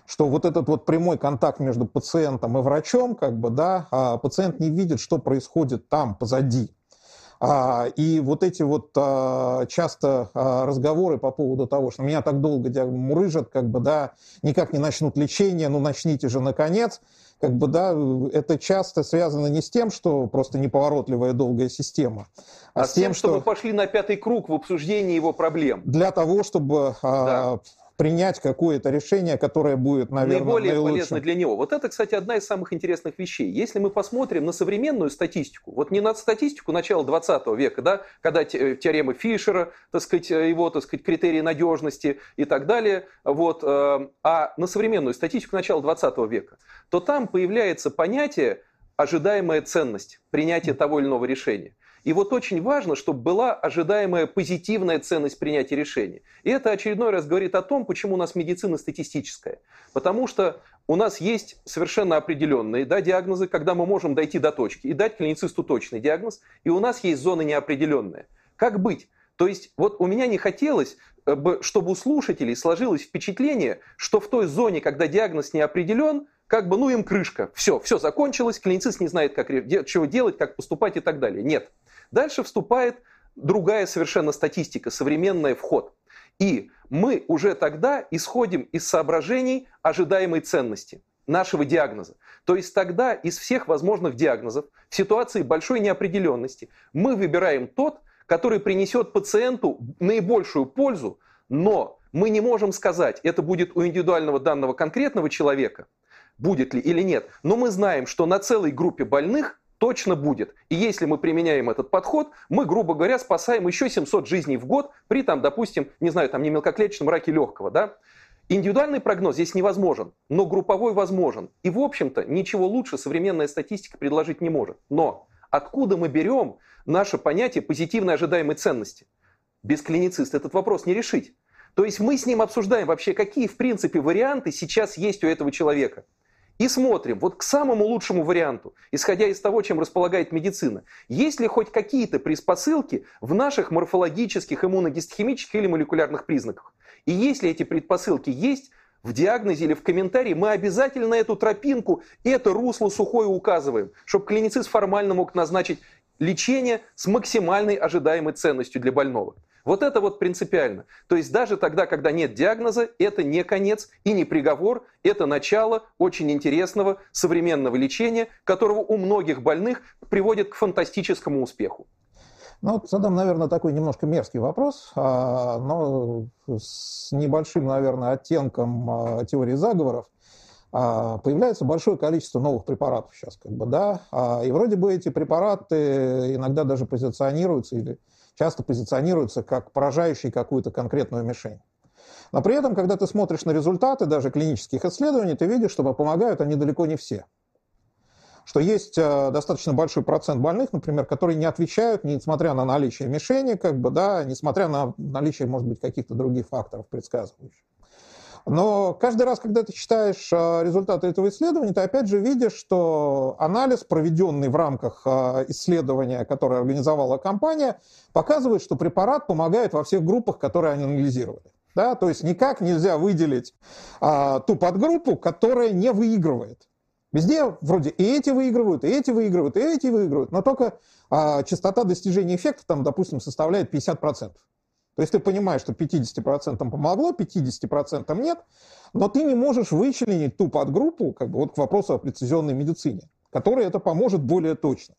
Что вот этот вот прямой контакт между пациентом и врачом, как бы, да, а пациент не видит, что происходит там, позади. А, и вот эти вот а, часто а, разговоры по поводу того, что меня так долго мурыжат, как бы, да, никак не начнут лечение, ну начните же наконец, как бы, да, это часто связано не с тем, что просто неповоротливая долгая система, а, а с тем, что... чтобы пошли на пятый круг в обсуждении его проблем. Для того, чтобы да принять какое-то решение, которое будет, наверное, наиболее наилучшим. полезно для него. Вот это, кстати, одна из самых интересных вещей. Если мы посмотрим на современную статистику, вот не на статистику начала 20 века, да, когда э, теоремы Фишера, так сказать, э, его, так сказать, критерии надежности и так далее, вот, э, а на современную статистику начала 20 века, то там появляется понятие ожидаемая ценность принятия того или иного решения. И вот очень важно, чтобы была ожидаемая позитивная ценность принятия решения. И это очередной раз говорит о том, почему у нас медицина статистическая. Потому что у нас есть совершенно определенные да, диагнозы, когда мы можем дойти до точки и дать клиницисту точный диагноз, и у нас есть зоны неопределенные. Как быть? То есть вот у меня не хотелось, э, чтобы у слушателей сложилось впечатление, что в той зоне, когда диагноз не определен, как бы, ну им крышка, все, все закончилось, клиницист не знает, как, чего делать, как поступать и так далее. Нет. Дальше вступает другая совершенно статистика, современная вход. И мы уже тогда исходим из соображений ожидаемой ценности нашего диагноза. То есть тогда из всех возможных диагнозов в ситуации большой неопределенности мы выбираем тот, который принесет пациенту наибольшую пользу, но мы не можем сказать, это будет у индивидуального данного конкретного человека, будет ли или нет. Но мы знаем, что на целой группе больных точно будет. И если мы применяем этот подход, мы, грубо говоря, спасаем еще 700 жизней в год при, там, допустим, не знаю, там, не мелкоклеточном раке легкого. Да? Индивидуальный прогноз здесь невозможен, но групповой возможен. И, в общем-то, ничего лучше современная статистика предложить не может. Но откуда мы берем наше понятие позитивной ожидаемой ценности? Без клинициста этот вопрос не решить. То есть мы с ним обсуждаем вообще, какие, в принципе, варианты сейчас есть у этого человека и смотрим вот к самому лучшему варианту, исходя из того, чем располагает медицина. Есть ли хоть какие-то предпосылки в наших морфологических, иммуногистохимических или молекулярных признаках? И если эти предпосылки есть, в диагнозе или в комментарии мы обязательно эту тропинку, это русло сухое указываем, чтобы клиницист формально мог назначить лечение с максимальной ожидаемой ценностью для больного. Вот это вот принципиально. То есть даже тогда, когда нет диагноза, это не конец и не приговор, это начало очень интересного современного лечения, которого у многих больных приводит к фантастическому успеху. Ну, задам, наверное, такой немножко мерзкий вопрос, а, но с небольшим, наверное, оттенком а, теории заговоров. А, появляется большое количество новых препаратов сейчас, как бы, да, и вроде бы эти препараты иногда даже позиционируются или часто позиционируются как поражающие какую-то конкретную мишень. Но при этом, когда ты смотришь на результаты даже клинических исследований, ты видишь, что помогают они далеко не все. Что есть э, достаточно большой процент больных, например, которые не отвечают, несмотря на наличие мишени, как бы, да, несмотря на наличие, может быть, каких-то других факторов предсказывающих. Но каждый раз, когда ты читаешь а, результаты этого исследования, ты опять же видишь, что анализ, проведенный в рамках а, исследования, которое организовала компания, показывает, что препарат помогает во всех группах, которые они анализировали. Да? То есть никак нельзя выделить а, ту подгруппу, которая не выигрывает. Везде вроде и эти выигрывают, и эти выигрывают, и эти выигрывают, но только а, частота достижения эффекта там, допустим, составляет 50%. То есть ты понимаешь, что 50% помогло, 50% нет, но ты не можешь вычленить ту подгруппу, как бы вот к вопросу о прецизионной медицине, которой это поможет более точно.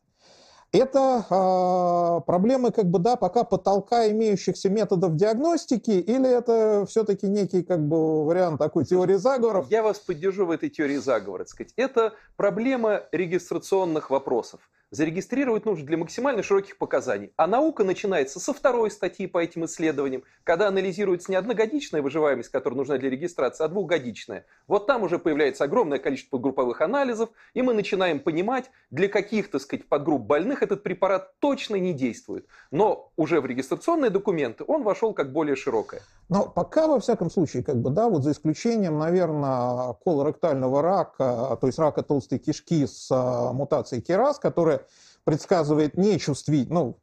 Это э, проблемы как бы, да, пока потолка имеющихся методов диагностики, или это все-таки некий как бы вариант такой теории заговоров? Я вас поддержу в этой теории заговора. Сказать. Это проблема регистрационных вопросов. Зарегистрировать нужно для максимально широких показаний. А наука начинается со второй статьи по этим исследованиям, когда анализируется не одногодичная выживаемость, которая нужна для регистрации, а двухгодичная. Вот там уже появляется огромное количество групповых анализов, и мы начинаем понимать, для каких, так сказать, подгрупп больных этот препарат точно не действует. Но уже в регистрационные документы он вошел как более широкое. Но пока, во всяком случае, как бы, да, вот за исключением, наверное, колоректального рака, то есть рака толстой кишки с а, мутацией КИРАС, которая предсказывает нечувствительность, ну,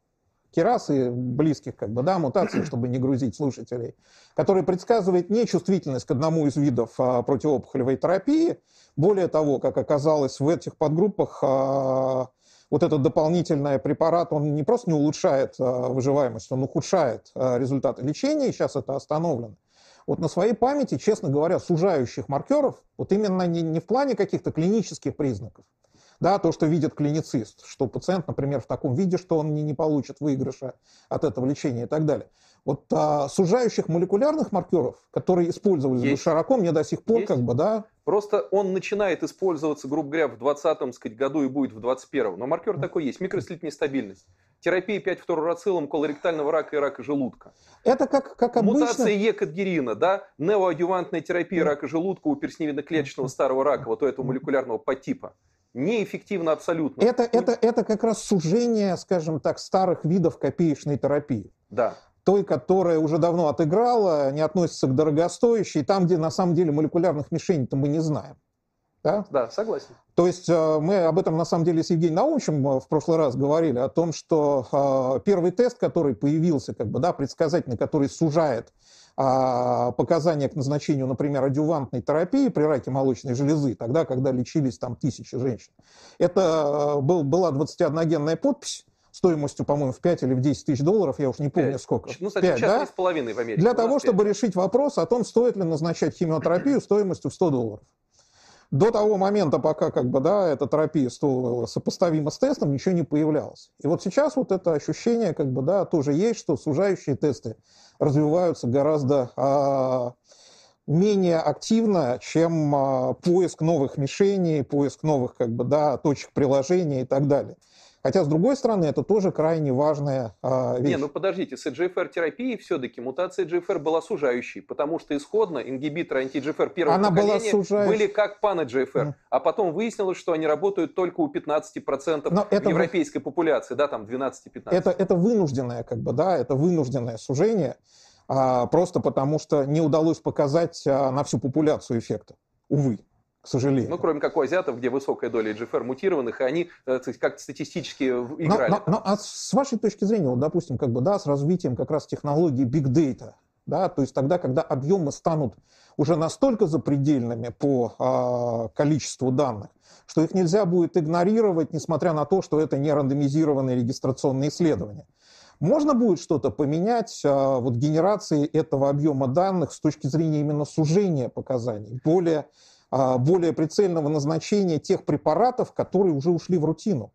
КИРАС и близких, как бы, да, мутаций, чтобы не грузить слушателей, который предсказывает нечувствительность к одному из видов а, противоопухолевой терапии. Более того, как оказалось, в этих подгруппах а, вот этот дополнительный препарат, он не просто не улучшает а, выживаемость, он ухудшает а, результаты лечения, и сейчас это остановлено. Вот на своей памяти, честно говоря, сужающих маркеров, вот именно не, не в плане каких-то клинических признаков, да, то, что видит клиницист, что пациент, например, в таком виде, что он не, не получит выигрыша от этого лечения и так далее. Вот а, сужающих молекулярных маркеров, которые использовались Есть. широко, мне до сих пор Есть. как бы, да, Просто он начинает использоваться, грубо говоря, в 2020 сказать, году и будет в 2021. Но маркер такой есть, микрослительная стабильность. Терапия 5 фторурацилом колоректального рака и рака желудка. Это как, как обычно... Мутация Е-кадгерина, да? Неоадювантная терапия рака желудка у персневидно-клеточного старого рака, вот у этого молекулярного подтипа. Неэффективно абсолютно. Это, это, это как раз сужение, скажем так, старых видов копеечной терапии. Да той, которая уже давно отыграла, не относится к дорогостоящей, там, где на самом деле молекулярных мишеней-то мы не знаем. Да? да, согласен. То есть э, мы об этом на самом деле с Евгением Наумовичем э, в прошлый раз говорили, о том, что э, первый тест, который появился, как бы, да, предсказательный, который сужает показания к назначению, например, адювантной терапии при раке молочной железы, тогда, когда лечились там тысячи женщин. Это был, была 21-генная подпись, стоимостью, по-моему, в 5 или в 10 тысяч долларов, я уж не помню 5. сколько. Ну, кстати, 5, да? в Америке. Для того, 5. чтобы решить вопрос о том, стоит ли назначать химиотерапию стоимостью в 100 долларов. До того момента, пока как бы, да, эта терапия стоила сопоставима с тестом, ничего не появлялось. И вот сейчас вот это ощущение как бы, да, тоже есть, что сужающие тесты развиваются гораздо а, менее активно, чем а, поиск новых мишеней, поиск новых как бы, да, точек приложения и так далее. Хотя, с другой стороны, это тоже крайне важная э, вещь. Не, ну подождите, с EGFR-терапией все-таки мутация EGFR была сужающей, потому что исходно ингибиторы анти-EGFR первого Она поколения была были как пан-EGFR, mm. а потом выяснилось, что они работают только у 15% Но это европейской вы... популяции, да, там 12-15%. Это, это вынужденное, как бы, да, это вынужденное сужение, а, просто потому что не удалось показать а, на всю популяцию эффекта, увы к сожалению. Ну, кроме как у азиатов, где высокая доля GFR мутированных, и они э, как-то статистически играли. Но, но, но а с вашей точки зрения, вот, допустим, как бы, да, с развитием как раз технологии Big Data, да, то есть тогда, когда объемы станут уже настолько запредельными по а, количеству данных, что их нельзя будет игнорировать, несмотря на то, что это не рандомизированные регистрационные исследования. Можно будет что-то поменять а, вот генерации этого объема данных с точки зрения именно сужения показаний, более более прицельного назначения тех препаратов, которые уже ушли в рутину?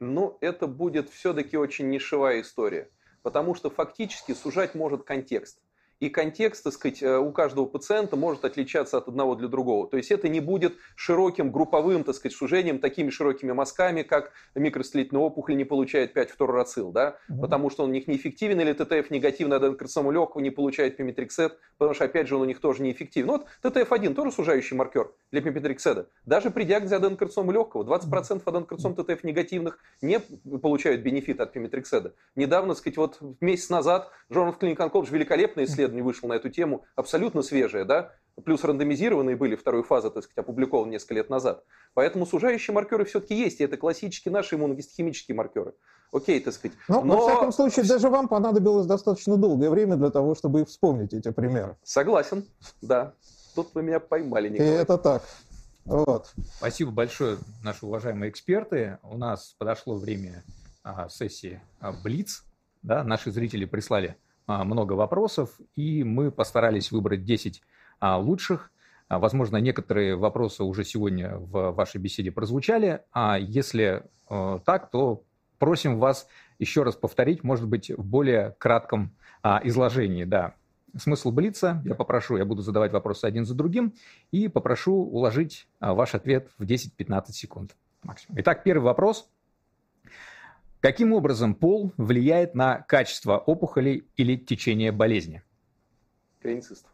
Ну, это будет все-таки очень нишевая история, потому что фактически сужать может контекст и контекст, так сказать, э, у каждого пациента может отличаться от одного для другого. То есть это не будет широким групповым, так сказать, сужением, такими широкими мазками, как микростлительная опухоль не получает 5 фторурацил, да, угу. потому что он у них неэффективен, или ТТФ негативный аденокарциному легкого не получает пиметриксет, потому что, опять же, он у них тоже неэффективен. Вот ТТФ-1 тоже сужающий маркер для пиметрикседа. Даже при диагнозе аденокарцинома легкого 20% аденокарцином ТТФ негативных не получают бенефит от пиметрикседа. Недавно, так сказать, вот месяц назад Journal of Clinical Oncology великолепное исследование исследование вышло на эту тему, абсолютно свежее, да, плюс рандомизированные были второй фазы, так сказать, опубликованы несколько лет назад. Поэтому сужающие маркеры все-таки есть, и это классические наши иммуногистохимические маркеры. Окей, так сказать. Но, но, во всяком случае, даже вам понадобилось достаточно долгое время для того, чтобы вспомнить, эти примеры. Согласен, да. Тут вы меня поймали, Николай. И это так. Вот. Спасибо большое, наши уважаемые эксперты. У нас подошло время а, сессии а, Блиц. Да, наши зрители прислали много вопросов, и мы постарались выбрать 10 а, лучших. А, возможно, некоторые вопросы уже сегодня в вашей беседе прозвучали, а если так, то просим вас еще раз повторить, может быть, в более кратком изложении. Да. Смысл Блица, я попрошу, я буду задавать вопросы один за другим, и попрошу уложить ваш ответ в 10-15 секунд максимум. Итак, первый вопрос – Каким образом пол влияет на качество опухолей или течение болезни? Клиницист.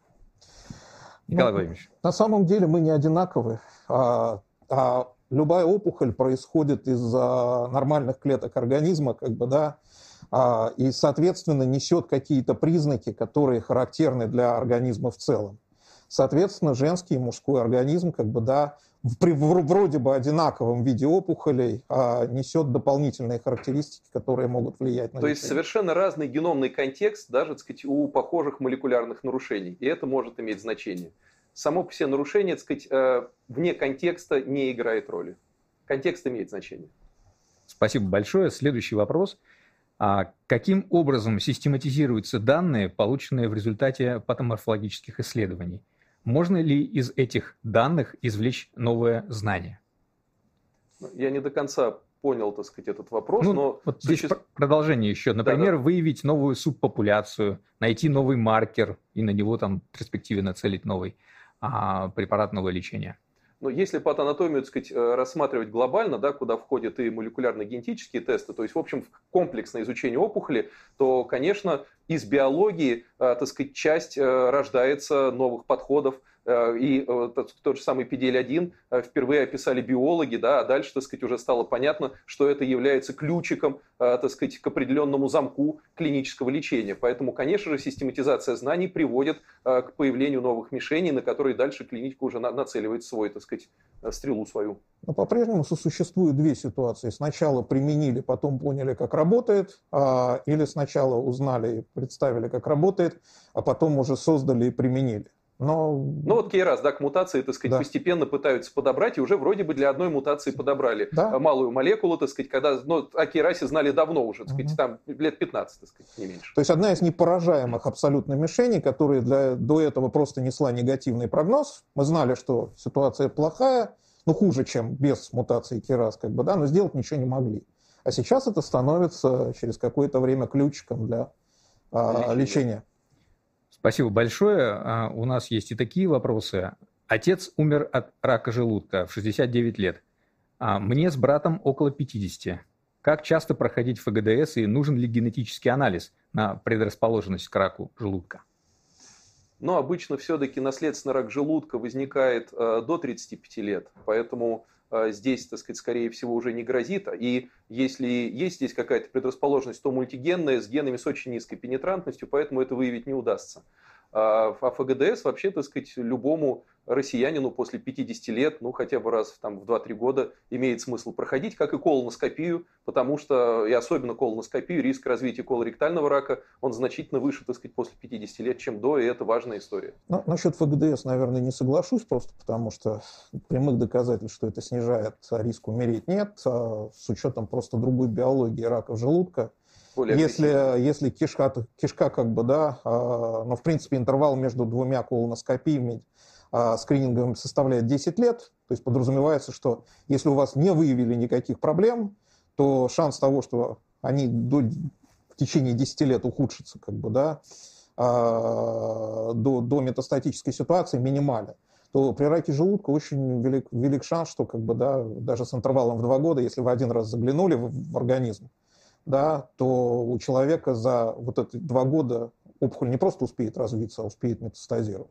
Николай ну, Владимирович. На самом деле мы не одинаковы. А, а любая опухоль происходит из-за нормальных клеток организма, как бы, да, а, и, соответственно, несет какие-то признаки, которые характерны для организма в целом. Соответственно, женский и мужской организм, как бы, да, при вроде бы одинаковом виде опухолей а, несет дополнительные характеристики, которые могут влиять на То есть совершенно разный геномный контекст даже так сказать, у похожих молекулярных нарушений, и это может иметь значение. Само по себе нарушение так сказать, э, вне контекста не играет роли. Контекст имеет значение. Спасибо большое. Следующий вопрос. А каким образом систематизируются данные, полученные в результате патоморфологических исследований? Можно ли из этих данных извлечь новое знание? Я не до конца понял, так сказать, этот вопрос, ну, но... Вот здесь суще... продолжение еще. Например, да, да. выявить новую субпопуляцию, найти новый маркер и на него там в перспективе нацелить новый а, препарат, новое лечение. Но если патанатомию, так сказать, э, рассматривать глобально, да, куда входят и молекулярно-генетические тесты, то есть, в общем, комплексное изучение опухоли, то, конечно, из биологии, э, так сказать, часть э, рождается новых подходов, и э, тот же самый PDL-1 э, впервые описали биологи, да, а дальше, так сказать, уже стало понятно, что это является ключиком, так сказать, к определенному замку клинического лечения. Поэтому, конечно же, систематизация знаний приводит к появлению новых мишеней, на которые дальше клиника уже нацеливает свой, так сказать, стрелу свою. Но по-прежнему сосуществуют две ситуации. Сначала применили, потом поняли, как работает, а, или сначала узнали и представили, как работает, а потом уже создали и применили. Но... Ну вот Кейрас, да, к мутации, так сказать, да. постепенно пытаются подобрать, и уже вроде бы для одной мутации подобрали да. малую молекулу, так сказать, когда, ну, о Кейрасе знали давно уже, так сказать, угу. там лет 15, так сказать, не меньше. То есть одна из непоражаемых абсолютно мишеней, которая для, до этого просто несла негативный прогноз, мы знали, что ситуация плохая, ну, хуже, чем без мутации Кейрас, как бы, да, но сделать ничего не могли. А сейчас это становится через какое-то время ключиком для а, лечения. Спасибо большое. А, у нас есть и такие вопросы. Отец умер от рака желудка в 69 лет. А мне с братом около 50. Как часто проходить ФГДС и нужен ли генетический анализ на предрасположенность к раку желудка? Но обычно все-таки наследственный рак желудка возникает э, до 35 лет, поэтому здесь, так сказать, скорее всего, уже не грозит. И если есть здесь какая-то предрасположенность, то мультигенная с генами с очень низкой пенетрантностью, поэтому это выявить не удастся. А ФГДС вообще, так сказать, любому россиянину после 50 лет, ну, хотя бы раз там, в 2-3 года имеет смысл проходить, как и колоноскопию, потому что, и особенно колоноскопию, риск развития колоректального рака, он значительно выше, так сказать, после 50 лет, чем до, и это важная история. Ну, насчет ФГДС, наверное, не соглашусь, просто потому что прямых доказательств, что это снижает риск умереть, нет, а с учетом просто другой биологии рака желудка, более если, если кишка, кишка как бы, да, а, но в принципе интервал между двумя колоноскопиями а, скринингом составляет 10 лет, то есть подразумевается, что если у вас не выявили никаких проблем, то шанс того, что они до, в течение 10 лет ухудшатся, как бы, да, а, до, до метастатической ситуации минимален то при раке желудка очень велик, велик шанс, что как бы, да, даже с интервалом в два года, если вы один раз заглянули в, в организм, да, то у человека за вот эти два года опухоль не просто успеет развиться, а успеет метастазировать.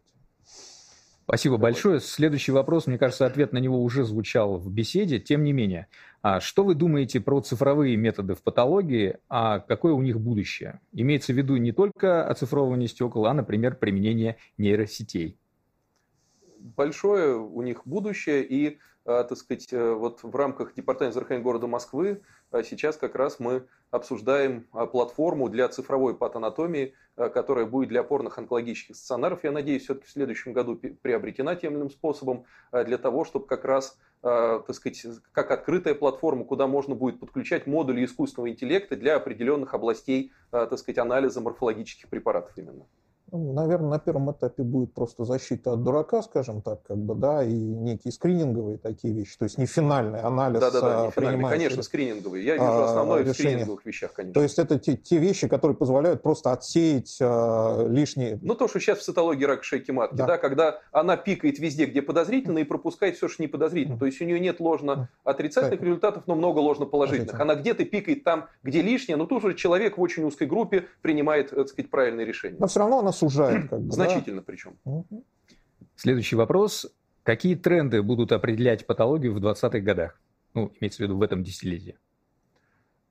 Спасибо большое. Следующий вопрос, мне кажется, ответ на него уже звучал в беседе. Тем не менее, а что вы думаете про цифровые методы в патологии, а какое у них будущее? Имеется в виду не только оцифровывание стекол, а, например, применение нейросетей. Большое у них будущее, и так сказать, э, вот в рамках Департамента здравоохранения города Москвы а, сейчас как раз мы обсуждаем платформу для цифровой патанатомии, которая будет для опорных онкологических стационаров, я надеюсь, все-таки в следующем году приобретена тем или иным способом, для того, чтобы как раз, так сказать, как открытая платформа, куда можно будет подключать модули искусственного интеллекта для определенных областей, так сказать, анализа морфологических препаратов именно. Ну, наверное, на первом этапе будет просто защита от дурака, скажем так, как бы, да, и некие скрининговые такие вещи, то есть не финальный анализ. Да, да, да, не финальный, конечно, скрининговый. Я вижу а, основное в скрининговых вещах, конечно. То есть это те, те вещи, которые позволяют просто отсеять а, лишние. Ну то, что сейчас в цитологии рак шейки матки, да. да, когда она пикает везде, где подозрительно, и пропускает все, что не подозрительно. То есть у нее нет ложно отрицательных так. результатов, но много ложно положительных. Она где-то пикает там, где лишнее, но тут уже человек в очень узкой группе принимает, так сказать, правильные решения. Но все равно она сужает. Как бы, Значительно да? причем. Следующий вопрос. Какие тренды будут определять патологию в 20-х годах? Ну, имеется в виду в этом десятилетии.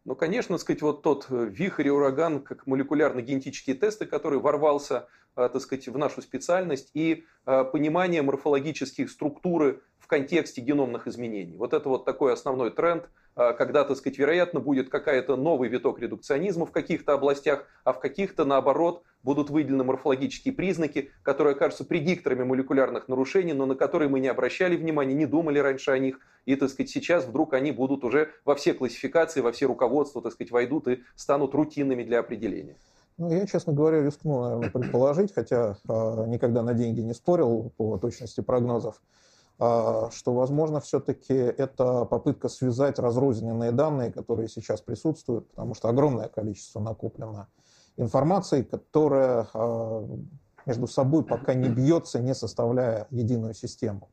Ну, конечно, сказать, вот тот э, вихрь и ураган, как молекулярно-генетические тесты, который ворвался, э, так сказать, в нашу специальность, и э, понимание морфологических структуры в контексте геномных изменений. Вот это вот такой основной тренд, когда, так сказать, вероятно, будет какая-то новый виток редукционизма в каких-то областях, а в каких-то, наоборот, будут выделены морфологические признаки, которые окажутся предикторами молекулярных нарушений, но на которые мы не обращали внимания, не думали раньше о них. И, так сказать, сейчас вдруг они будут уже во все классификации, во все руководства, так сказать, войдут и станут рутинными для определения. Ну, я, честно говоря, рискну, наверное, предположить, хотя э, никогда на деньги не спорил по точности прогнозов, э, что, возможно, все-таки это попытка связать разрозненные данные, которые сейчас присутствуют, потому что огромное количество накоплено информации, которая а, между собой пока не бьется, не составляя единую систему.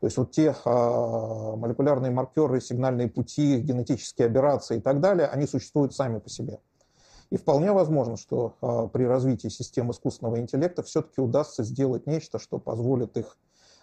То есть вот те а, молекулярные маркеры, сигнальные пути, генетические операции и так далее, они существуют сами по себе. И вполне возможно, что а, при развитии систем искусственного интеллекта все-таки удастся сделать нечто, что позволит их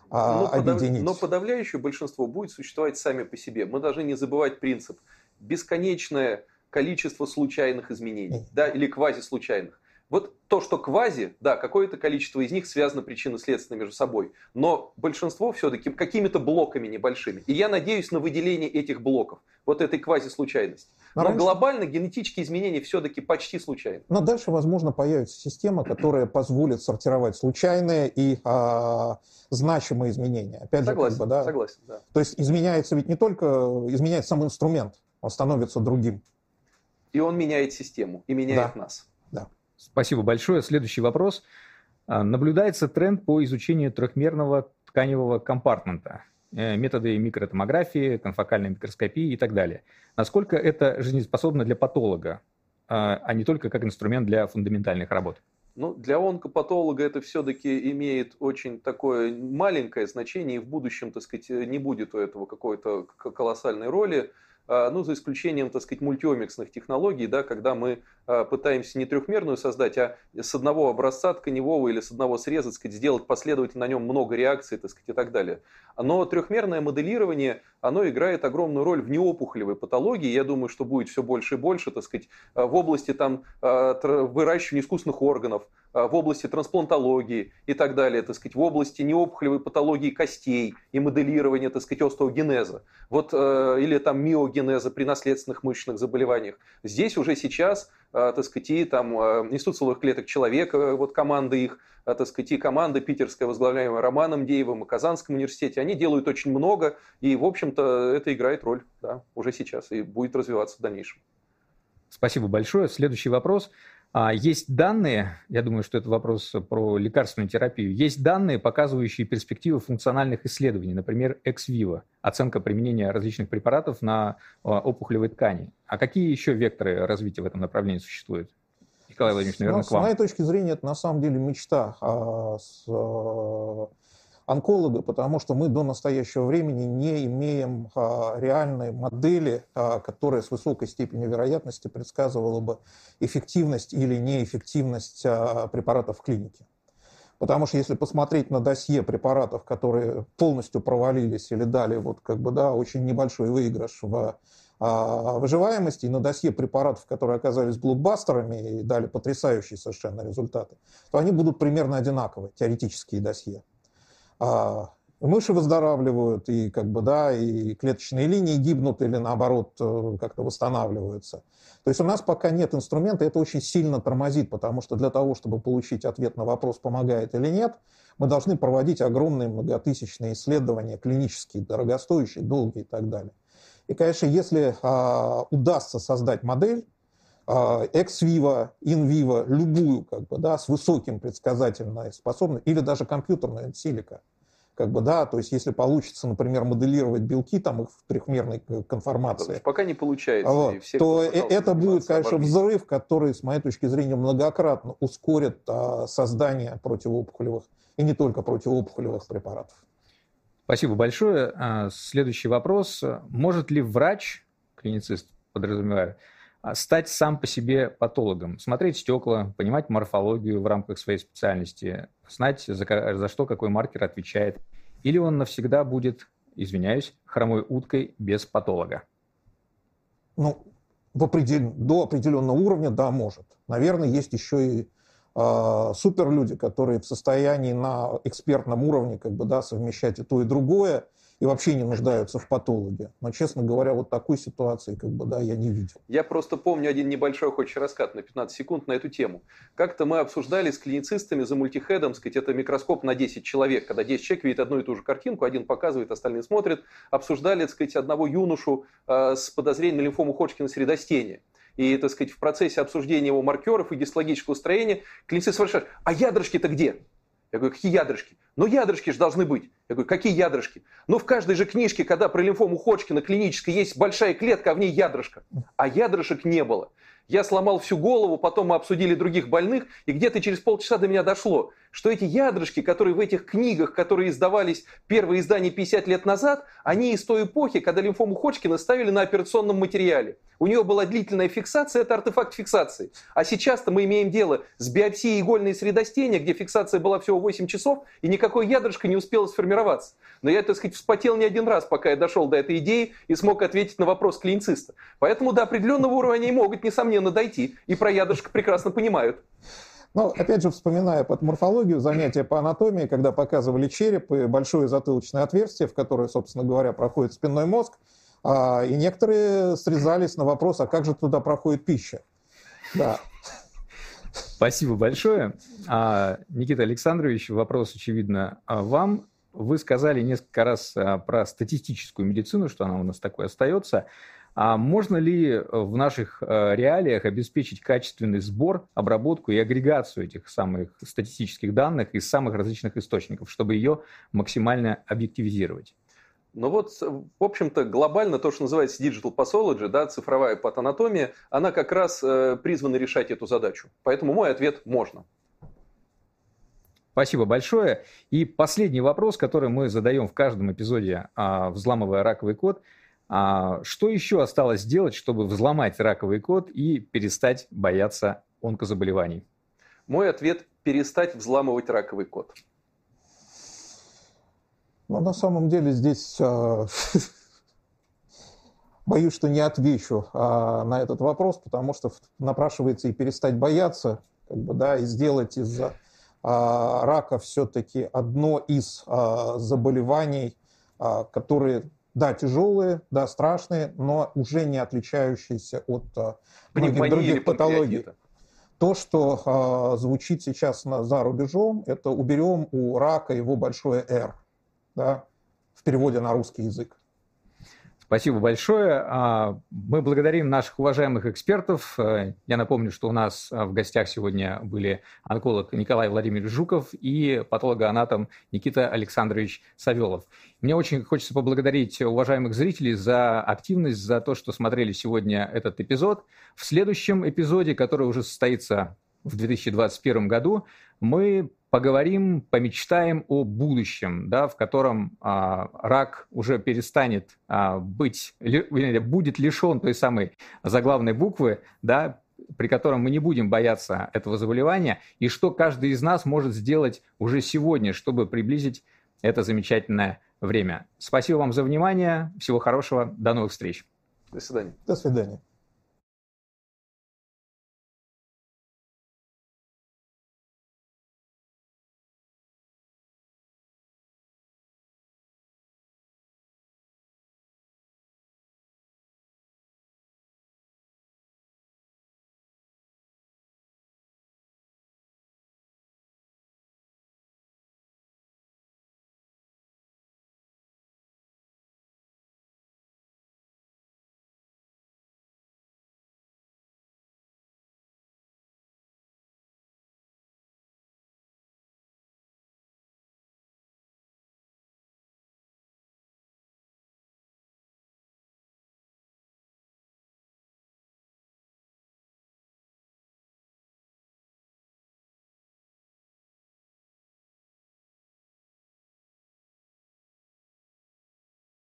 но объединить. Подав... Но подавляющее большинство будет существовать сами по себе. Мы должны не забывать принцип. Бесконечное количество случайных изменений, да, или квазислучайных. Вот то, что квази, да, какое-то количество из них связано причинно-следственно между собой, но большинство все-таки какими-то блоками небольшими. И я надеюсь на выделение этих блоков, вот этой квази-случайности. Но, но раньше... глобально генетические изменения все-таки почти случайны. Но дальше, возможно, появится система, которая позволит сортировать случайные и а, значимые изменения. Опять согласен, же, как бы, да. согласен, да. То есть изменяется ведь не только изменяется сам инструмент, он становится другим и он меняет систему, и меняет да. нас. Да. Спасибо большое. Следующий вопрос. А, наблюдается тренд по изучению трехмерного тканевого компартмента, э, методы микротомографии, конфокальной микроскопии и так далее. Насколько это жизнеспособно для патолога, а, а не только как инструмент для фундаментальных работ? Ну, для онкопатолога это все-таки имеет очень такое маленькое значение, и в будущем, так сказать, не будет у этого какой-то колоссальной роли. А, ну, за исключением, так сказать, мультиомиксных технологий, да, когда мы а, пытаемся не трехмерную создать, а с одного образца тканевого или с одного среза, так сказать, сделать последовательно на нем много реакций, так сказать, и так далее. Но трехмерное моделирование, оно играет огромную роль в неопухолевой патологии. Я думаю, что будет все больше и больше, так сказать, а, в области там выращивания искусственных органов, в области трансплантологии и так далее, так сказать, в области неопухолевой патологии костей и моделирования, так сказать, остеогенеза. Вот, или там миогенеза генеза при наследственных мышечных заболеваниях. Здесь уже сейчас, э, так сказать, и там э, Институт целых клеток человека, э, вот команда их, так сказать, и команда питерская, возглавляемая Романом Деевым и Казанском университете, они делают очень много, и, в общем-то, это играет роль да, уже сейчас и будет развиваться в дальнейшем. Спасибо большое. Следующий вопрос. А, есть данные, я думаю, что это вопрос про лекарственную терапию, есть данные, показывающие перспективы функциональных исследований, например, экс-виво, оценка применения различных препаратов на а, опухолевой ткани. А какие еще векторы развития в этом направлении существуют? Николай Владимирович, наверное, ну, к вам. С моей точки зрения, это на самом деле мечта а, с, онколога, потому что мы до настоящего времени не имеем а, реальной модели, а, которая с высокой степенью вероятности предсказывала бы эффективность или неэффективность а, препаратов в клинике. Потому что если посмотреть на досье препаратов, которые полностью провалились или дали вот как бы, да, очень небольшой выигрыш в выживаемости, и на досье препаратов, которые оказались блокбастерами и дали потрясающие совершенно результаты, то они будут примерно одинаковые, теоретические досье а, мыши выздоравливают, и, как бы, да, и клеточные линии гибнут или, наоборот, э, как-то восстанавливаются. То есть у нас пока нет инструмента, это очень сильно тормозит, потому что для того, чтобы получить ответ на вопрос, помогает или нет, мы должны проводить огромные многотысячные исследования, клинические, дорогостоящие, долгие и так далее. И, конечно, если а, удастся создать модель, экс-виво, ин-виво, любую, как бы, да, с высоким предсказательной способностью, или даже компьютерную силика. Как бы, да, то есть если получится, например, моделировать белки там их в трехмерной конформации. Пока не получается. Вот, то э, это будет, конечно, взрыв, который, с моей точки зрения, многократно ускорит а, создание противоопухолевых и не только противоопухолевых препаратов. Спасибо большое. А, следующий вопрос. Может ли врач, клиницист подразумеваю, стать сам по себе патологом, смотреть стекла, понимать морфологию в рамках своей специальности, знать, за, за что какой маркер отвечает, или он навсегда будет, извиняюсь, хромой уткой без патолога? Ну, в определ... до определенного уровня, да, может. Наверное, есть еще и э, суперлюди, которые в состоянии на экспертном уровне как бы, да, совмещать и то, и другое, и вообще не нуждаются в патологе. Но, честно говоря, вот такой ситуации как бы, да, я не видел. Я просто помню один небольшой хочешь раскат на 15 секунд на эту тему. Как-то мы обсуждали с клиницистами за мультихедом, сказать, это микроскоп на 10 человек, когда 10 человек видят одну и ту же картинку, один показывает, остальные смотрят. Обсуждали, так сказать, одного юношу э, с подозрением на лимфому Ходжкина средостения. И, так сказать, в процессе обсуждения его маркеров и гистологического строения клиницист спрашивает, а ядрышки-то где? Я говорю, какие ядрышки? Ну, ядрышки же должны быть. Я говорю, какие ядрышки? Ну, в каждой же книжке, когда про лимфому Ходжкина клинической есть большая клетка, а в ней ядрышко. А ядрышек не было. Я сломал всю голову, потом мы обсудили других больных, и где-то через полчаса до меня дошло, что эти ядрышки, которые в этих книгах, которые издавались первые издания 50 лет назад, они из той эпохи, когда лимфому Ходжкина ставили на операционном материале. У нее была длительная фиксация, это артефакт фиксации. А сейчас-то мы имеем дело с биопсией игольной средостения, где фиксация была всего 8 часов, и никакое ядрышко не успело сформироваться. Но я, так сказать, вспотел не один раз, пока я дошел до этой идеи и смог ответить на вопрос клинициста. Поэтому до определенного уровня они могут, несомненно, дойти. И про ядрышко прекрасно понимают. Ну, опять же, вспоминая под морфологию, занятия по анатомии, когда показывали череп и большое затылочное отверстие, в которое, собственно говоря, проходит спинной мозг, и некоторые срезались на вопрос, а как же туда проходит пища? Да. Спасибо большое. А, Никита Александрович, вопрос, очевидно, а вам. Вы сказали несколько раз про статистическую медицину, что она у нас такой остается. А можно ли в наших реалиях обеспечить качественный сбор, обработку и агрегацию этих самых статистических данных из самых различных источников, чтобы ее максимально объективизировать? Ну вот, в общем-то, глобально то, что называется digital pathology, да, цифровая патанатомия, она как раз э, призвана решать эту задачу. Поэтому мой ответ – можно. Спасибо большое. И последний вопрос, который мы задаем в каждом эпизоде а, «Взламывая раковый код», а что еще осталось сделать, чтобы взломать раковый код и перестать бояться онкозаболеваний? Мой ответ – перестать взламывать раковый код. Ну, на самом деле здесь э, боюсь, что не отвечу э, на этот вопрос, потому что напрашивается и перестать бояться, как бы, да, и сделать из э, рака все-таки одно из заболеваний, которые да, тяжелые, да, страшные, но уже не отличающиеся от а, многих других патологий. То, что э, звучит сейчас на, за рубежом, это уберем у рака его большое «Р», да, в переводе на русский язык. Спасибо большое. А, мы благодарим наших уважаемых экспертов. Э, я напомню, что у нас в гостях сегодня были онколог Николай Владимирович Жуков и патологоанатом Никита Александрович Савелов. Мне очень хочется поблагодарить уважаемых зрителей за активность, за то, что смотрели сегодня этот эпизод. В следующем эпизоде, который уже состоится в 2021 году, мы поговорим, помечтаем о будущем, да, в котором а, рак уже перестанет а, быть, ли, будет лишен той самой заглавной буквы, да, при котором мы не будем бояться этого заболевания, и что каждый из нас может сделать уже сегодня, чтобы приблизить это замечательное время. Спасибо вам за внимание, всего хорошего, до новых встреч. До свидания. До свидания.